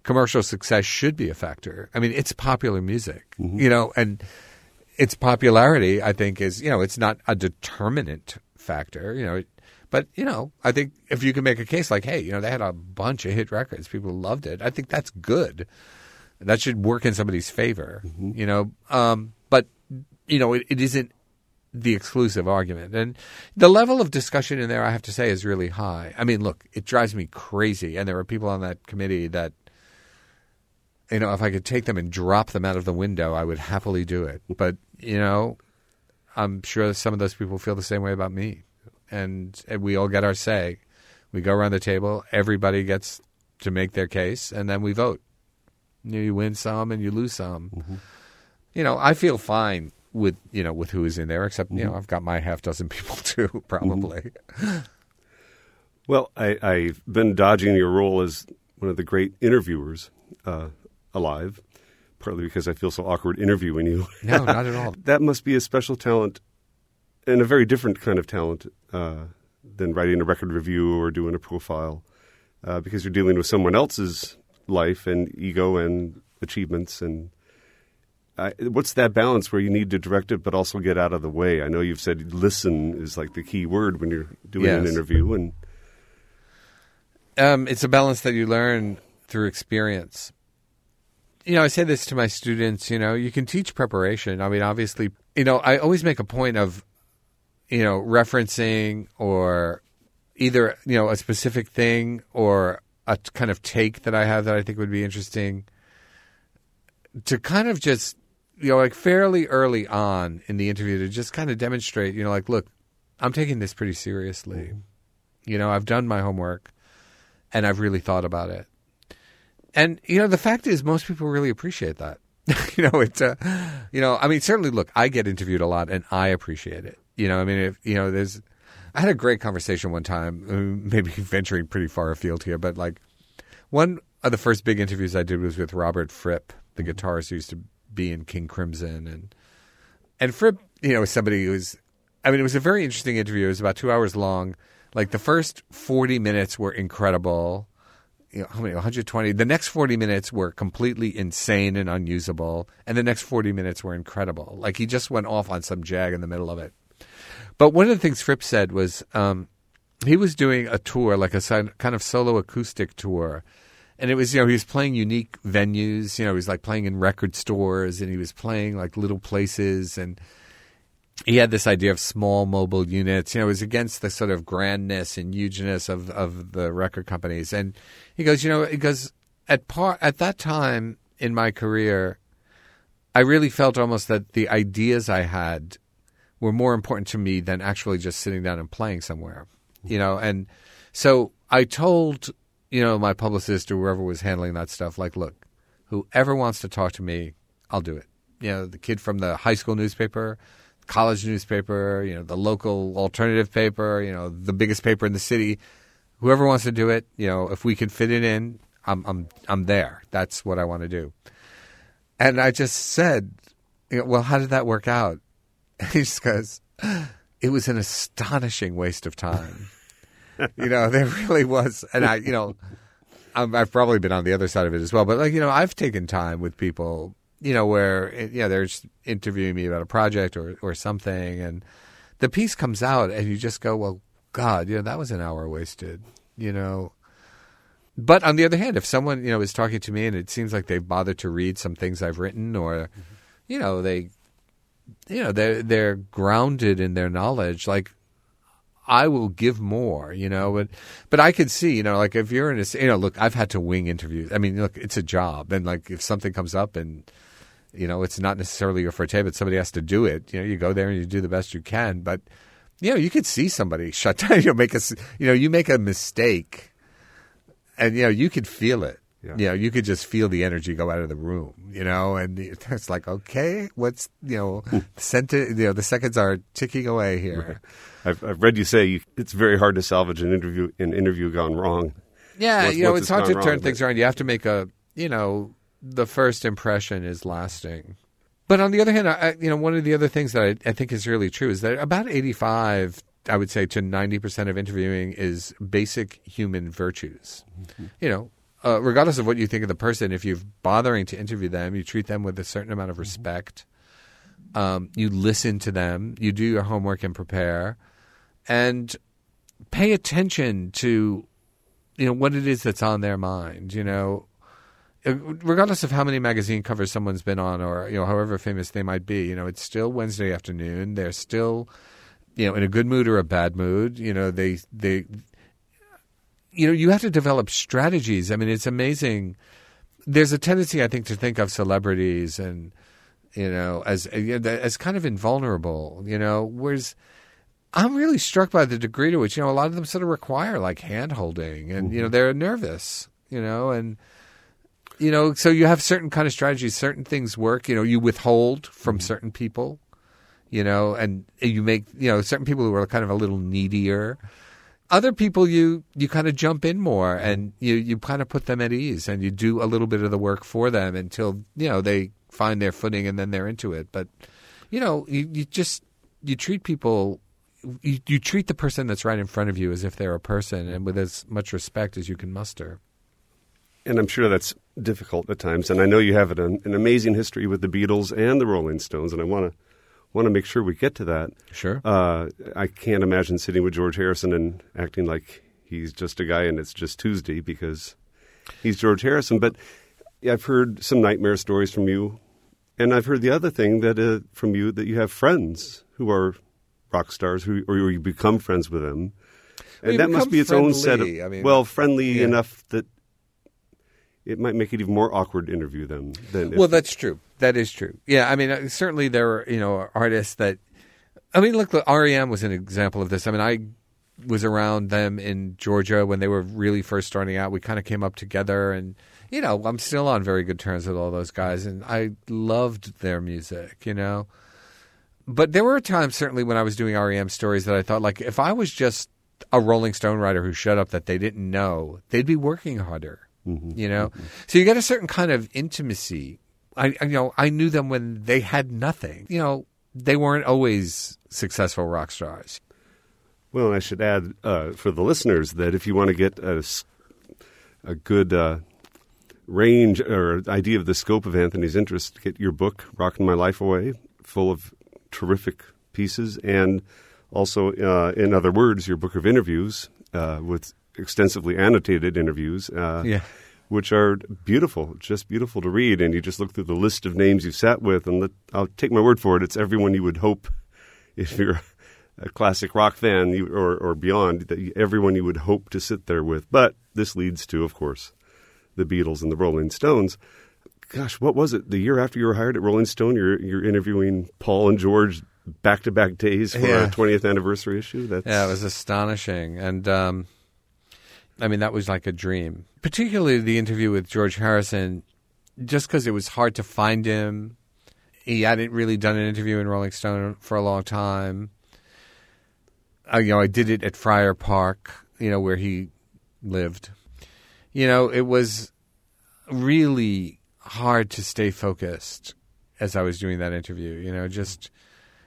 commercial success should be a factor. I mean, it's popular music, mm-hmm. you know, and its popularity, I think, is you know, it's not a determinant factor, you know. But you know, I think if you can make a case like, hey, you know, they had a bunch of hit records, people loved it. I think that's good. That should work in somebody's favor, mm-hmm. you know. Um, but you know, it, it isn't the exclusive argument. And the level of discussion in there, I have to say, is really high. I mean, look, it drives me crazy. And there are people on that committee that, you know, if I could take them and drop them out of the window, I would happily do it. But, you know, I'm sure some of those people feel the same way about me. And, and we all get our say. We go around the table, everybody gets to make their case, and then we vote. You, know, you win some and you lose some. Mm-hmm. You know, I feel fine with you know with who is in there, except you know mm-hmm. I've got my half dozen <laughs> people too, <laughs> probably. Mm-hmm. Well, I, I've been dodging your role as one of the great interviewers uh, alive, partly because I feel so awkward interviewing you. No, not at <laughs> all. that must be a special talent, and a very different kind of talent uh, than writing a record review or doing a profile, uh, because you're dealing with someone else's life and ego and achievements and uh, what's that balance where you need to direct it but also get out of the way? I know you've said listen is like the key word when you're doing yes. an interview, and um, it's a balance that you learn through experience. You know, I say this to my students. You know, you can teach preparation. I mean, obviously, you know, I always make a point of, you know, referencing or either you know a specific thing or a kind of take that I have that I think would be interesting to kind of just you know, like fairly early on in the interview to just kind of demonstrate, you know, like, look, I'm taking this pretty seriously. Mm-hmm. You know, I've done my homework and I've really thought about it. And, you know, the fact is, most people really appreciate that. <laughs> you know, it's, uh, you know, I mean, certainly, look, I get interviewed a lot and I appreciate it. You know, I mean, if, you know, there's, I had a great conversation one time, uh, maybe <laughs> venturing pretty far afield here, but like one of the first big interviews I did was with Robert Fripp, the guitarist who used to be in King Crimson and and Fripp, you know, somebody who's I mean, it was a very interesting interview. It was about two hours long. Like the first forty minutes were incredible. You know, how many? 120. The next 40 minutes were completely insane and unusable, and the next 40 minutes were incredible. Like he just went off on some jag in the middle of it. But one of the things Fripp said was um, he was doing a tour, like a kind of solo acoustic tour, and it was you know he was playing unique venues you know he was like playing in record stores and he was playing like little places. And he had this idea of small mobile units. You know it was against the sort of grandness and hugeness of of the record companies. And he goes you know he goes at part at that time in my career i really felt almost that the ideas i had were more important to me than actually just sitting down and playing somewhere you know? And so i told you know, my publicist or whoever was handling that stuff, like, look, whoever wants to talk to me, I'll do it. You know, the kid from the high school newspaper, college newspaper, you know, the local alternative paper, you know, the biggest paper in the city. Whoever wants to do it, you know, if we can fit it in, I'm I'm I'm there. That's what I want to do. And I just said, you know, well, how did that work out? <laughs> And he just goes, it was an astonishing waste of time. <laughs> you know, there really was, and I, you know, i have probably been on the other side of it as well. But like, you know, I've taken time with people, you know, where you know they're just interviewing me about a project or or something, and the piece comes out, and you just go, well, God, you know, that was an hour wasted, you know. But on the other hand, if someone you know is talking to me and it seems like they've bothered to read some things I've written, or mm-hmm. you know they, you know they're they're grounded in their knowledge, like I will give more, you know, but but I could see, you know, like if you're in a, you know, look, I've had to wing interviews. I mean, look, it's a job, and like if something comes up and you know it's not necessarily your forte, but somebody has to do it, you know, you go there and you do the best you can. But you know, you could see somebody <laughs> shut down, you know, make a, you know, you make a mistake, and you know, you could feel it. Yeah. You know, you could just feel the energy go out of the room, you know, and <laughs> it's like, okay, what's, you know, the, you know, the seconds are ticking away here. Right. I've, I've read you say you, it's very hard to salvage an interview an interview gone wrong. Yeah, once, you know, it's, it's hard to wrong, turn things around. You have to make a, you know, the first impression is lasting. But on the other hand, I, you know, one of the other things that I, I think is really true is that about eighty-five, I would say, to ninety percent of interviewing is basic human virtues. Mm-hmm. You know, uh, regardless of what you think of the person, if you're bothering to interview them, you treat them with a certain amount of mm-hmm. respect. Um, you listen to them. You do your homework and prepare and pay attention to you know what it is that's on their mind you know uh, regardless of how many magazine covers someone's been on or you know however famous they might be, you know, it's still Wednesday afternoon. They're still you know in a good mood or a bad mood. You know, they they you know you have to develop strategies. I mean, it's amazing. There's a tendency, I think, to think of celebrities and you know as as kind of invulnerable. You know, whereas I'm really struck by the degree to which you know a lot of them sort of require like hand holding, and you know they're nervous. You know, and you know, so you have certain kind of strategies. Certain things work. You know, you withhold from certain people. You know, and you make you know certain people who are kind of a little needier. Other people, you you kind of jump in more, and you you kind of put them at ease, and you do a little bit of the work for them until you know they find their footing, and then they're into it. But you know, you, you just you treat people you, you treat the person that's right in front of you as if they're a person and with as much respect as you can muster. And I'm sure that's difficult at times. And I know you have an, an amazing history with the Beatles and the Rolling Stones, and I want to want to make sure we get to that. Sure. Uh, I can't imagine sitting with George Harrison and acting like he's just a guy and it's just Tuesday because he's George Harrison. But I've heard some nightmare stories from you, and I've heard the other thing that uh, from you that you have friends who are rock stars who or you become friends with them. And We that must be its own set of. I mean, well, friendly yeah. enough that it might make it even more awkward interview them than if, Well, that's true. That is true. Yeah, I mean, uh, certainly there are you know artists that. I mean, look, look, REM was an example of this. I mean, I was around them in Georgia when they were really first starting out. We kind of came up together, and you know, I'm still on very good terms with all those guys, and I loved their music. You know, but there were times certainly when I was doing REM stories that I thought, like, if I was just a Rolling Stone writer who showed up that they didn't know, they'd be working harder. You know, so you get a certain kind of intimacy. I, I- you know, I knew them when they had nothing. You know, they weren't always successful rock stars. Well, I should add uh, for the listeners that if you want to get a good uh, range or idea of the scope of Anthony's interest, get your book, Rocking My Life Away, full of terrific pieces, and also, uh, in other words, your book of interviews uh, with extensively annotated interviews. Uh, Yeah. Which are beautiful, just beautiful to read. And you just look through the list of names you've sat with, and let, I'll take my word for it, it's everyone you would hope <laughs> if you're a classic rock fan you, or, or beyond, that you, everyone you would hope to sit there with. But this leads to, of course, the Beatles and the Rolling Stones. Gosh, what was it? The year after you were hired at Rolling Stone, you're, you're interviewing Paul and George back to back days for Yeah. a 20th anniversary issue. That's Yeah, it was astonishing. And um, I mean, that was like a dream. Particularly the interview with George Harrison, just because it was hard to find him. He hadn't really done an interview in Rolling Stone for a long time. I, you know, I did it at Friar Park, you know, where he lived. You know, it was really hard to stay focused as I was doing that interview. You know, just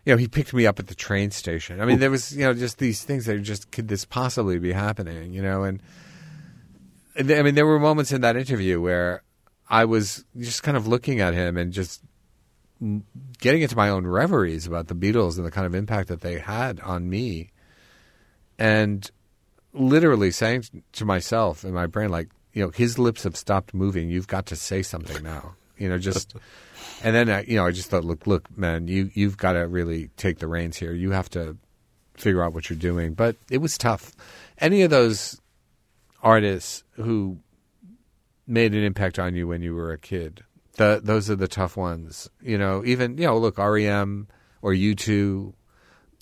you know, he picked me up at the train station. I mean, there was you know just these things that are just could this possibly be happening? You know, and, and I mean, there were moments in that interview where I was just kind of looking at him and just getting into my own reveries about the Beatles and the kind of impact that they had on me, and literally saying to myself in my brain, like, you know, his lips have stopped moving. You've got to say something now. You know, just. And then I, you know, I just thought, look, look, man, you you've got to really take the reins here. You have to figure out what you're doing. But it was tough. Any of those artists who made an impact on you when you were a kid, the, those are the tough ones. You know, even you know, look, REM or U2.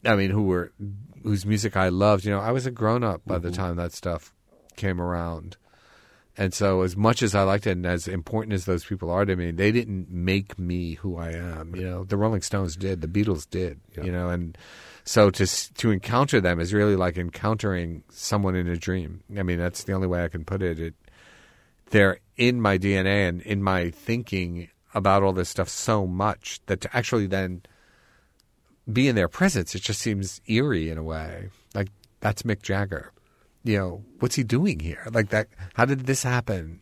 I mean, who were whose music I loved. You know, I was a grown up by the mm-hmm. time that stuff came around. And so, as much as I liked it, and as important as those people are to me, they didn't make me who I am. You know, the Rolling Stones did, the Beatles did. You know, and so to to encounter them is really like encountering someone in a dream. I mean, that's the only way I can put it. It they're in my DNA and in my thinking about all this stuff so much that to actually then be in their presence, it just seems eerie in a way. Like that's Mick Jagger. You know, what's he doing here? Like that. How did this happen?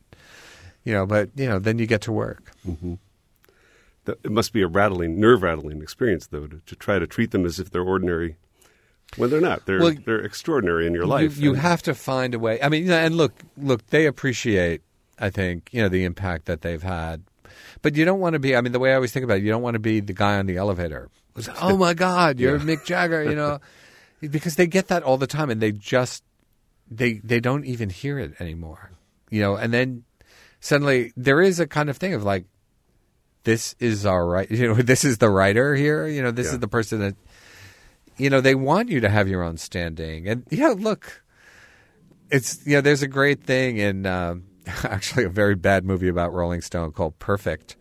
You know, but you know, then you get to work. Mm-hmm. That- It must be a rattling, nerve rattling experience, though, to, to try to treat them as if they're ordinary when they're not. They're Well, they're extraordinary in your life. You, have to find a way. I mean, and look, look, they appreciate I think you know the impact that they've had. But you don't want to be. I mean, the way I always think about it, you don't want to be the guy on the elevator. who's, oh my God, you're Mick Jagger. You know, <laughs> because they get that all the time, and they just they they don't even hear it anymore. You know, and then suddenly there is a kind of thing of like, this is our right. You know, <laughs> this is the writer here. You know, this Yeah. is the person that. You know, they want you to have your own standing, and yeah, look, it's you know, there's a great thing in um, <laughs> actually a very bad movie about Rolling Stone called Perfect,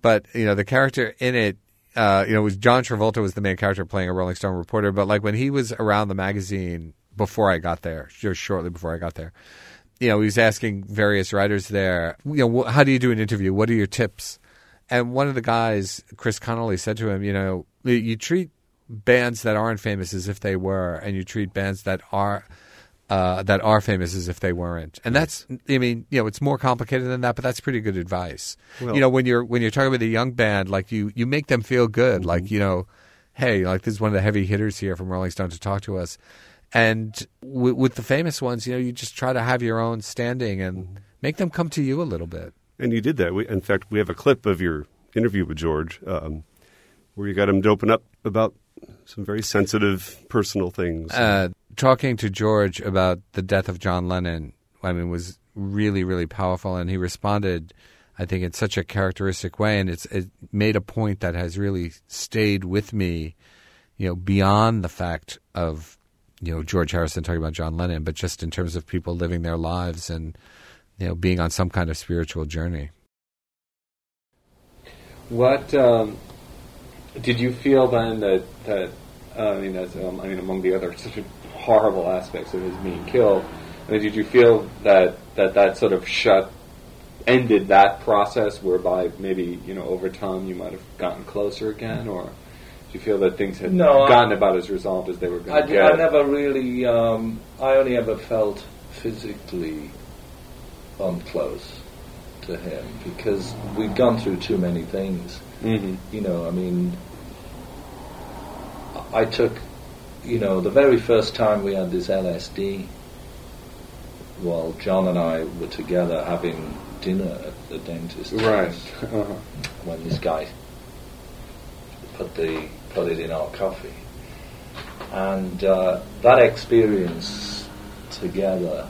but you know the character in it, uh, you know, was John Travolta was the main character playing a Rolling Stone reporter, but like when he was around the magazine before I got there, just shortly before I got there, you know, he was asking various writers there, you know, how do you do an interview? What are your tips? And one of the guys, Chris Connelly, said to him, you know, you- treat bands that aren't famous as if they were, and you treat bands that are uh, that are famous as if they weren't. And that's, I mean, you know, it's more complicated than that, but that's pretty good advice. Well- you know, when you're when you're talking with a young band, like you you make them feel good, like you know, hey, like this is one of the heavy hitters here from Rolling Stone to talk to us. And w- with the famous ones, you know, you just try to have your own standing and make them come to you a little bit. And you did that. We, in fact, we have a clip of your interview with George um, where you got him to open up about some very sensitive personal things. uh, talking to George about the death of John Lennon, I mean, was really, really powerful, and he responded, I think, in such a characteristic way, and it's it made a point that has really stayed with me, you know, beyond the fact of, you know, George Harrison talking about John Lennon, but just in terms of people living their lives and, you know, being on some kind of spiritual journey. What um, did you feel then that that uh, I mean, as um, I mean, among the other such horrible aspects of his being killed, I mean, did you feel that that that sort of shut ended that process, whereby maybe you know over time you might have gotten closer again, or do you feel that things had No, I- gotten about as resolved as they were I, going to get? I never really, um, I only ever felt physically unclose to him because we'd gone through too many things. hmm You know, I mean, I- I took, you know, the very first time we had this LSD, while John and I were together having dinner at the dentist's Right. Uh-huh. when this guy put the put it in our coffee, and uh, that experience together,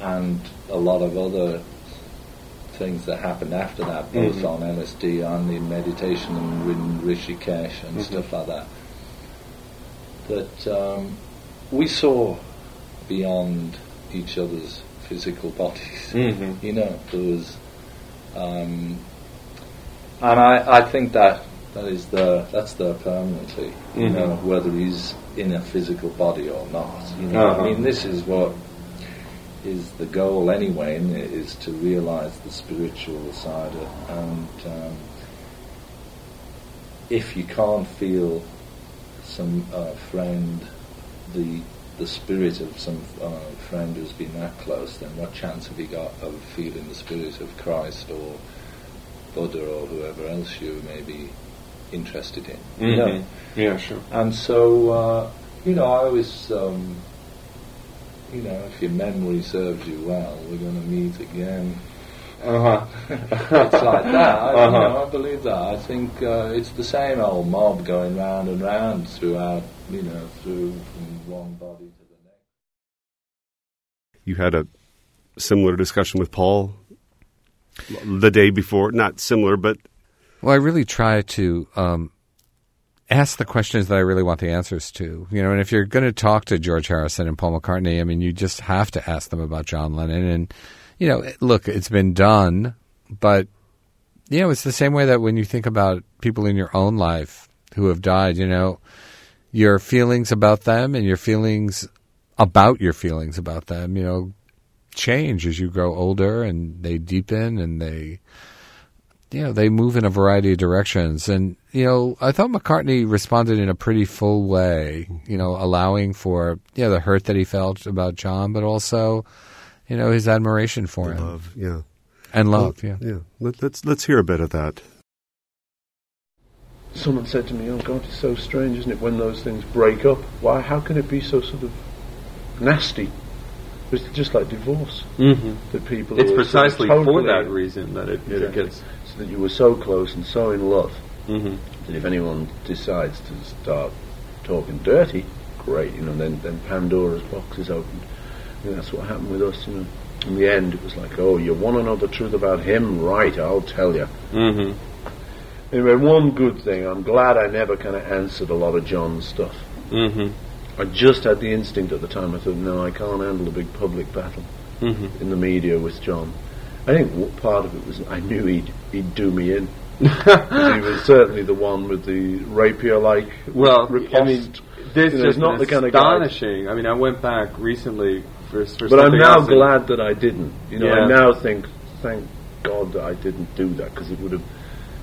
and a lot of other things that happened after that, both Mhm. on LSD and in meditation and in Rishikesh and Mhm. stuff like that, that um, we saw beyond each other's physical bodies. Mhm. You know, there was, um, and I, I think that that is the that's there permanently. You Mhm. know, whether he's in a physical body or not. You know, Uh-huh. I mean, this is what is the goal anyway, isn't it, is to realize the spiritual side of, and um, if you can't feel some uh, friend, the the spirit of some uh, friend who's been that close, then what chance have you got of feeling the spirit of Christ or Buddha or whoever else you may be interested in? You know? Yeah, sure. And so, uh, you know, I always, um, you know, if your memory serves you well, we're going to meet again. Uh <laughs> it's like that. I, Uh-huh. you know, I believe that. I think uh, it's the same old mob going round and round throughout, you know, through from one body to the next. you had a similar discussion with Paul the day before. Not similar, but Well, I really try to um, ask the questions that I really want the answers to. You know, and if you're going to talk to George Harrison and Paul McCartney, I mean, you just have to ask them about John Lennon. And you know, look, it's been done, but you know, it's the same way that when you think about people in your own life who have died, you know, your feelings about them and your feelings about your feelings about them, you know, change as you grow older and they deepen and they you know, they move in a variety of directions. And, you know, I thought McCartney responded in a pretty full way, you know, allowing for, yeah, the hurt that he felt about John, but also, you know, his admiration for him love. Yeah, and love. Yeah. yeah. Let, let's let's hear a bit of that. Someone said to me, "Oh God, it's so strange, isn't it, when those things break up? Why? How can it be so sort of nasty? It's just like divorce. Mm-hmm. That people. It's who are sort of precisely for that reason that it, it gets. That you were so close and so in love Mm-hmm. that if anyone decides to start talking dirty, great, you know, then then Pandora's box is opened. And that's what happened with us, you know. In the end, it was like, oh, you want to know the truth about him? Right, I'll tell you. Mm-hmm. Anyway, one good thing, I'm glad I never kind of answered a lot of John's stuff. Mm-hmm. I just had the instinct at the time. I thought, no, I can't handle a big public battle Mm-hmm. in the media with John. I think part of it was I knew he'd he'd do me in. he was certainly the one with the rapier-like Well, riposte. I mean, this You know, is not the kind of astonishing. I mean, I went back recently for, for but I'm now glad that I didn't. You know, I now think, thank God that I didn't do that because it would have,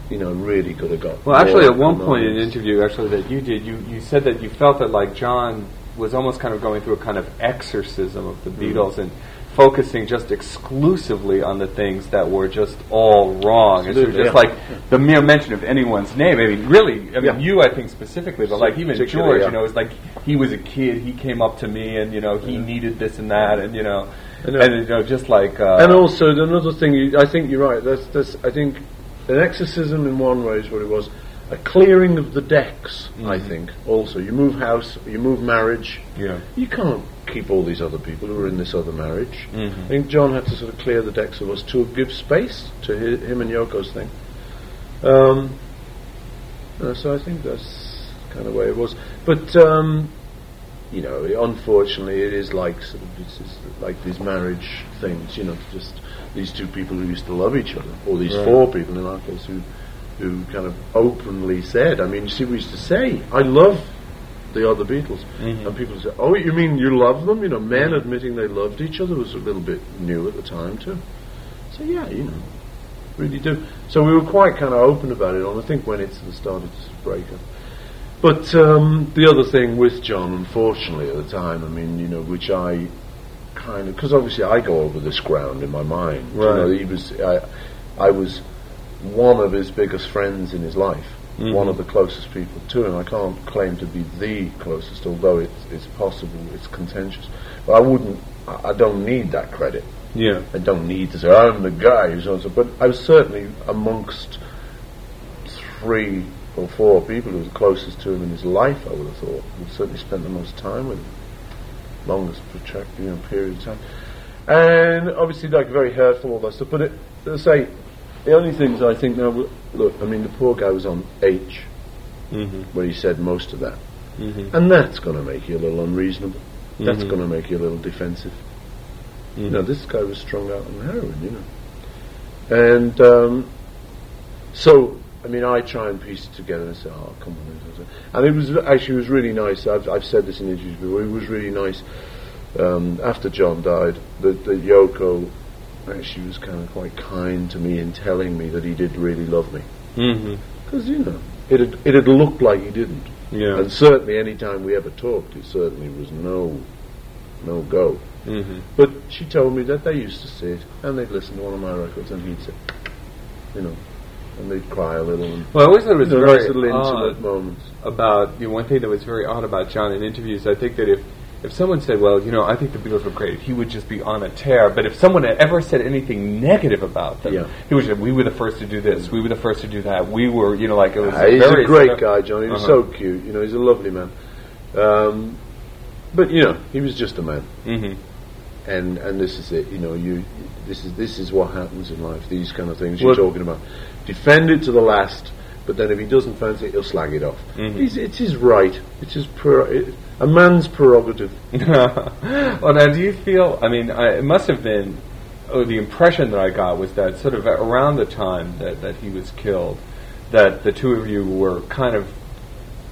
you know, really could have got. Well, actually, at one point in an interview, actually that you did, you you said that you felt that like John was almost kind of going through a kind of exorcism of the Mm-hmm. Beatles and focusing just exclusively on the things that were just all wrong. And so just yeah. like the mere mention of anyone's name. I mean, really, I mean, Yeah. you, I think specifically, but like even George, yeah. you know, it's like he was a kid. He came up to me, and you know, he needed this and that, and you know, I know. and you know, just like uh, And also another thing, you, I think you're right. That's, that's I think an exorcism in one way is what it was. A clearing of the decks, I Mm-hmm. think. Also, you move house, you move marriage. Yeah. You can't keep all these other people who are in this other marriage. Mm-hmm. I think John had to sort of clear the decks of us to give space to hi- him and Yoko's thing. Um, uh, so I think that's kind of the way it was. But um, you know, unfortunately, it is like sort of like these marriage things. You know, just these two people who used to love each other, or these Right. four people in our case who who kind of openly said. I mean, you see, we used to say, "I love." The other Beatles, and people say, "Oh, you mean you love them?" You know, men admitting they loved each other was a little bit new at the time too. So yeah, you know, really do. So we were quite kind of open about it. And I think when it sort of started to break up. But um, the other thing with John, unfortunately, at the time, I mean, you know, which I kind of because obviously I go over this ground in my mind. You know, Right. he was I, I was one of his biggest friends in his life. Mm-hmm. One of the closest people to him. I can't claim to be the closest, although it's, it's possible, it's contentious. But I wouldn't, I I don't need that credit. yeah, I don't need to say I'm the guy who's on. But I was certainly amongst three or four people who were closest to him in his life. I would have thought. Who certainly spent the most time with him, longest protracted you know, period of time. And obviously, like very hurtful all that stuff. But it, say, the only things I think now. Look, I mean, the poor guy was on H, mm-hmm. where he said most of that, Mm-hmm. and that's going to make you a little unreasonable. That's Mhm. going to make you a little defensive. You know, this guy was strung out on heroin, you know. And um, so, I mean, I try and piece it together and say, oh, come on. And it was actually it was really nice. I've, I've said this in interviews before. It was really nice um, after John died that, that Yoko actually was kind of quite kind to me in telling me that he did really love me. Mm-hmm. Because, you know, it had, it had looked like he didn't. Yeah. And certainly any time we ever talked, it certainly was no, no go. Mm-hmm. But she told me that they used to sit and they'd listen to one of my records and he'd say, you know, and they'd cry a little and Well, I always thought it was you know, very nice little intimate moments. about you know, one thing that was very odd about John in interviews. I think that if if someone said, "Well, you know, I think the Beatles were great," he would just be on a tear. But if someone had ever said anything negative about them, Yeah. he would say, "We were the first to do this. We were the first to do that. We were, you know, like it was." He's a great guy, John. He was Uh-huh. so cute. You know, he's a lovely man. Um, but you know, he was just a man. Mhm. And and this is it. You know, you this is this is what happens in life. These kind of things Well- you're talking about. Defend it to the last. But then if he doesn't fancy it, he'll slag it off. Mm-hmm. He's, it's his right. It's his it, a man's prerogative. <laughs> well, now, do you feel? I mean, I, it must have been. Oh, the impression that I got was that sort of around the time that, that he was killed, that the two of you were kind of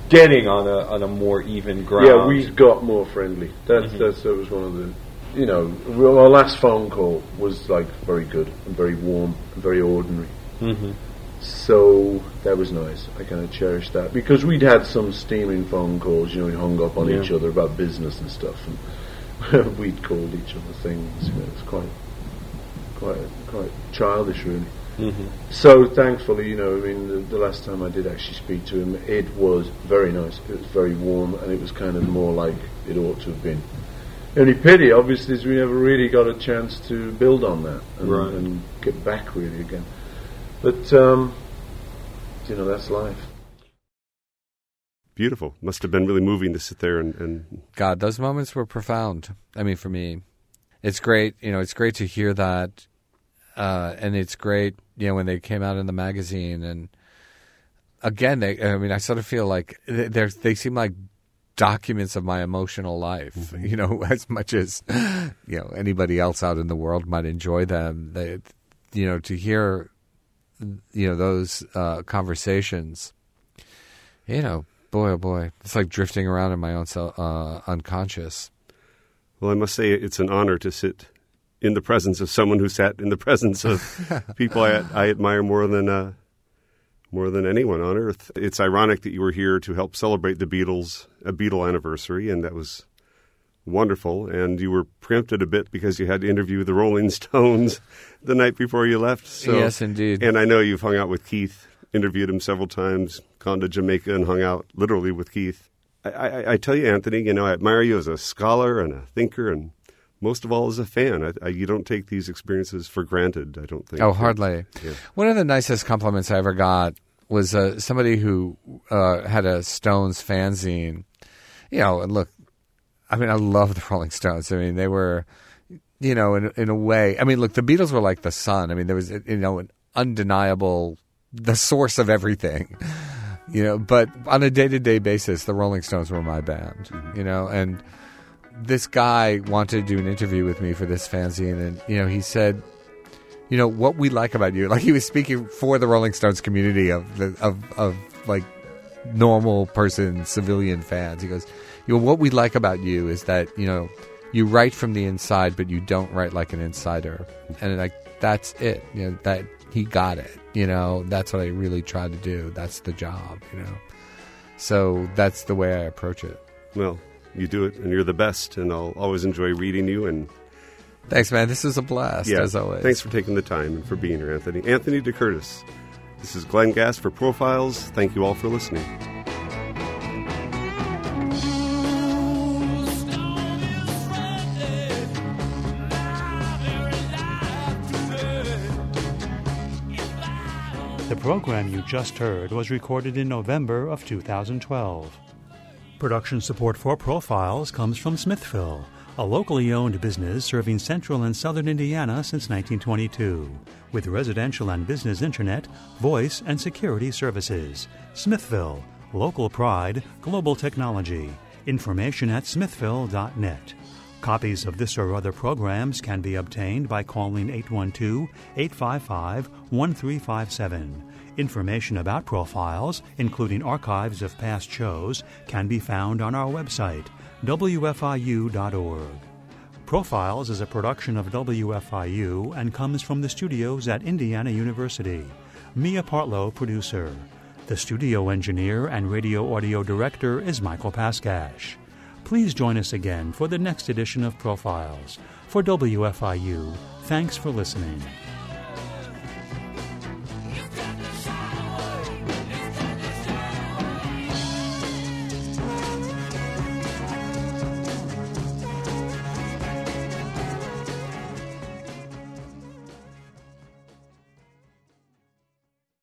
getting on a on a more even ground. Yeah, we got more friendly. That's that's that was one of the, you know, our last phone call was like very good and very warm and very ordinary. Mhm. So that was nice. I kind of cherished that because we'd had some steaming phone calls. You know, we hung up on Yeah. each other about business and stuff, and <laughs> we'd called each other things. You know, it's quite, quite, quite childish, really. Mhm. So thankfully, you know, I mean, the, the last time I did actually speak to him, it was very nice. It was very warm, and it was kind of more like it ought to have been. The only pity, obviously, is we never really got a chance to build on that and, Right. and get back really again. But um, you know, that's life. Beautiful. Must have been really moving to sit there and, and God, those moments were profound. I mean, for me, it's great. You know, it's great to hear that, uh, and it's great. You know, when they came out in the magazine, and again, they. I mean, I sort of feel like they they're- they seem like documents of my emotional life. <laughs> You know, <laughs> as much as you know anybody else out in the world might enjoy them. They, you know, to hear, you know, those uh, conversations. You know, boy, oh boy, it's like drifting around in my own self, uh, unconscious. Well, I must say it's an honor to sit in the presence of someone who sat in the presence of <laughs> people I, I admire more than uh, more than anyone on earth. It's ironic that you were here to help celebrate the Beatles a Beatle anniversary, and that was wonderful. And you were preempted a bit because you had to interview the Rolling <laughs> Stones the night before you left. So, Yes, indeed. And I know you've hung out with Keith, interviewed him several times, gone to Jamaica and hung out literally with Keith. I, I, I tell you, Anthony, you know, I admire you as a scholar and a thinker, and most of all as a fan. I, I, you don't take these experiences for granted. I don't think. Oh, hardly. Yeah. One of the nicest compliments I ever got was uh, somebody who uh, had a Stones fanzine. You know, and look, I mean, I love the <laughs> Rolling Stones. I mean, they were, you know, in in a way. I mean, look, the Beatles were like the sun. I mean, there was, you know, an undeniable, the source of everything. <laughs> You know, but on a day to day basis, the Rolling Stones were my band. Mm-hmm. You know, and this guy wanted to do an interview with me for this fanzine, and you know, he said, you know what we like about you <laughs> like he was speaking for the rolling stones community of the of of like normal person civilian fans he goes you know what we like about you is that you know you write from the inside but you don't write like an insider and like that's it you know that he got it you know that's what i really try to do that's the job you know so that's the way i approach it Well, you do it, and you're the best, and I'll always enjoy reading you. And thanks man this is a blast yeah, as always thanks for taking the time and for being here, Anthony. Anthony DeCurtis. This is Glenn Gass for Profiles. Thank you all for listening. Program you just heard was recorded in November of 2012. Production support for Profiles comes from Smithville, a locally owned business serving central and southern Indiana since 1922, with residential and business internet, voice, and security services. Smithville, local pride, global technology. Information at smithville.net. Copies of this or other programs can be obtained by calling 812 855 1357. Information about profiles, including archives of past shows, can be found on our website, wfiu.org. Profiles is a production of WFIU and comes from the studios at Indiana University. Mia Partlow, producer. The studio engineer and radio audio director is Michael Paskash. Please join us again for the next edition of Profiles. For WFIU, thanks for listening.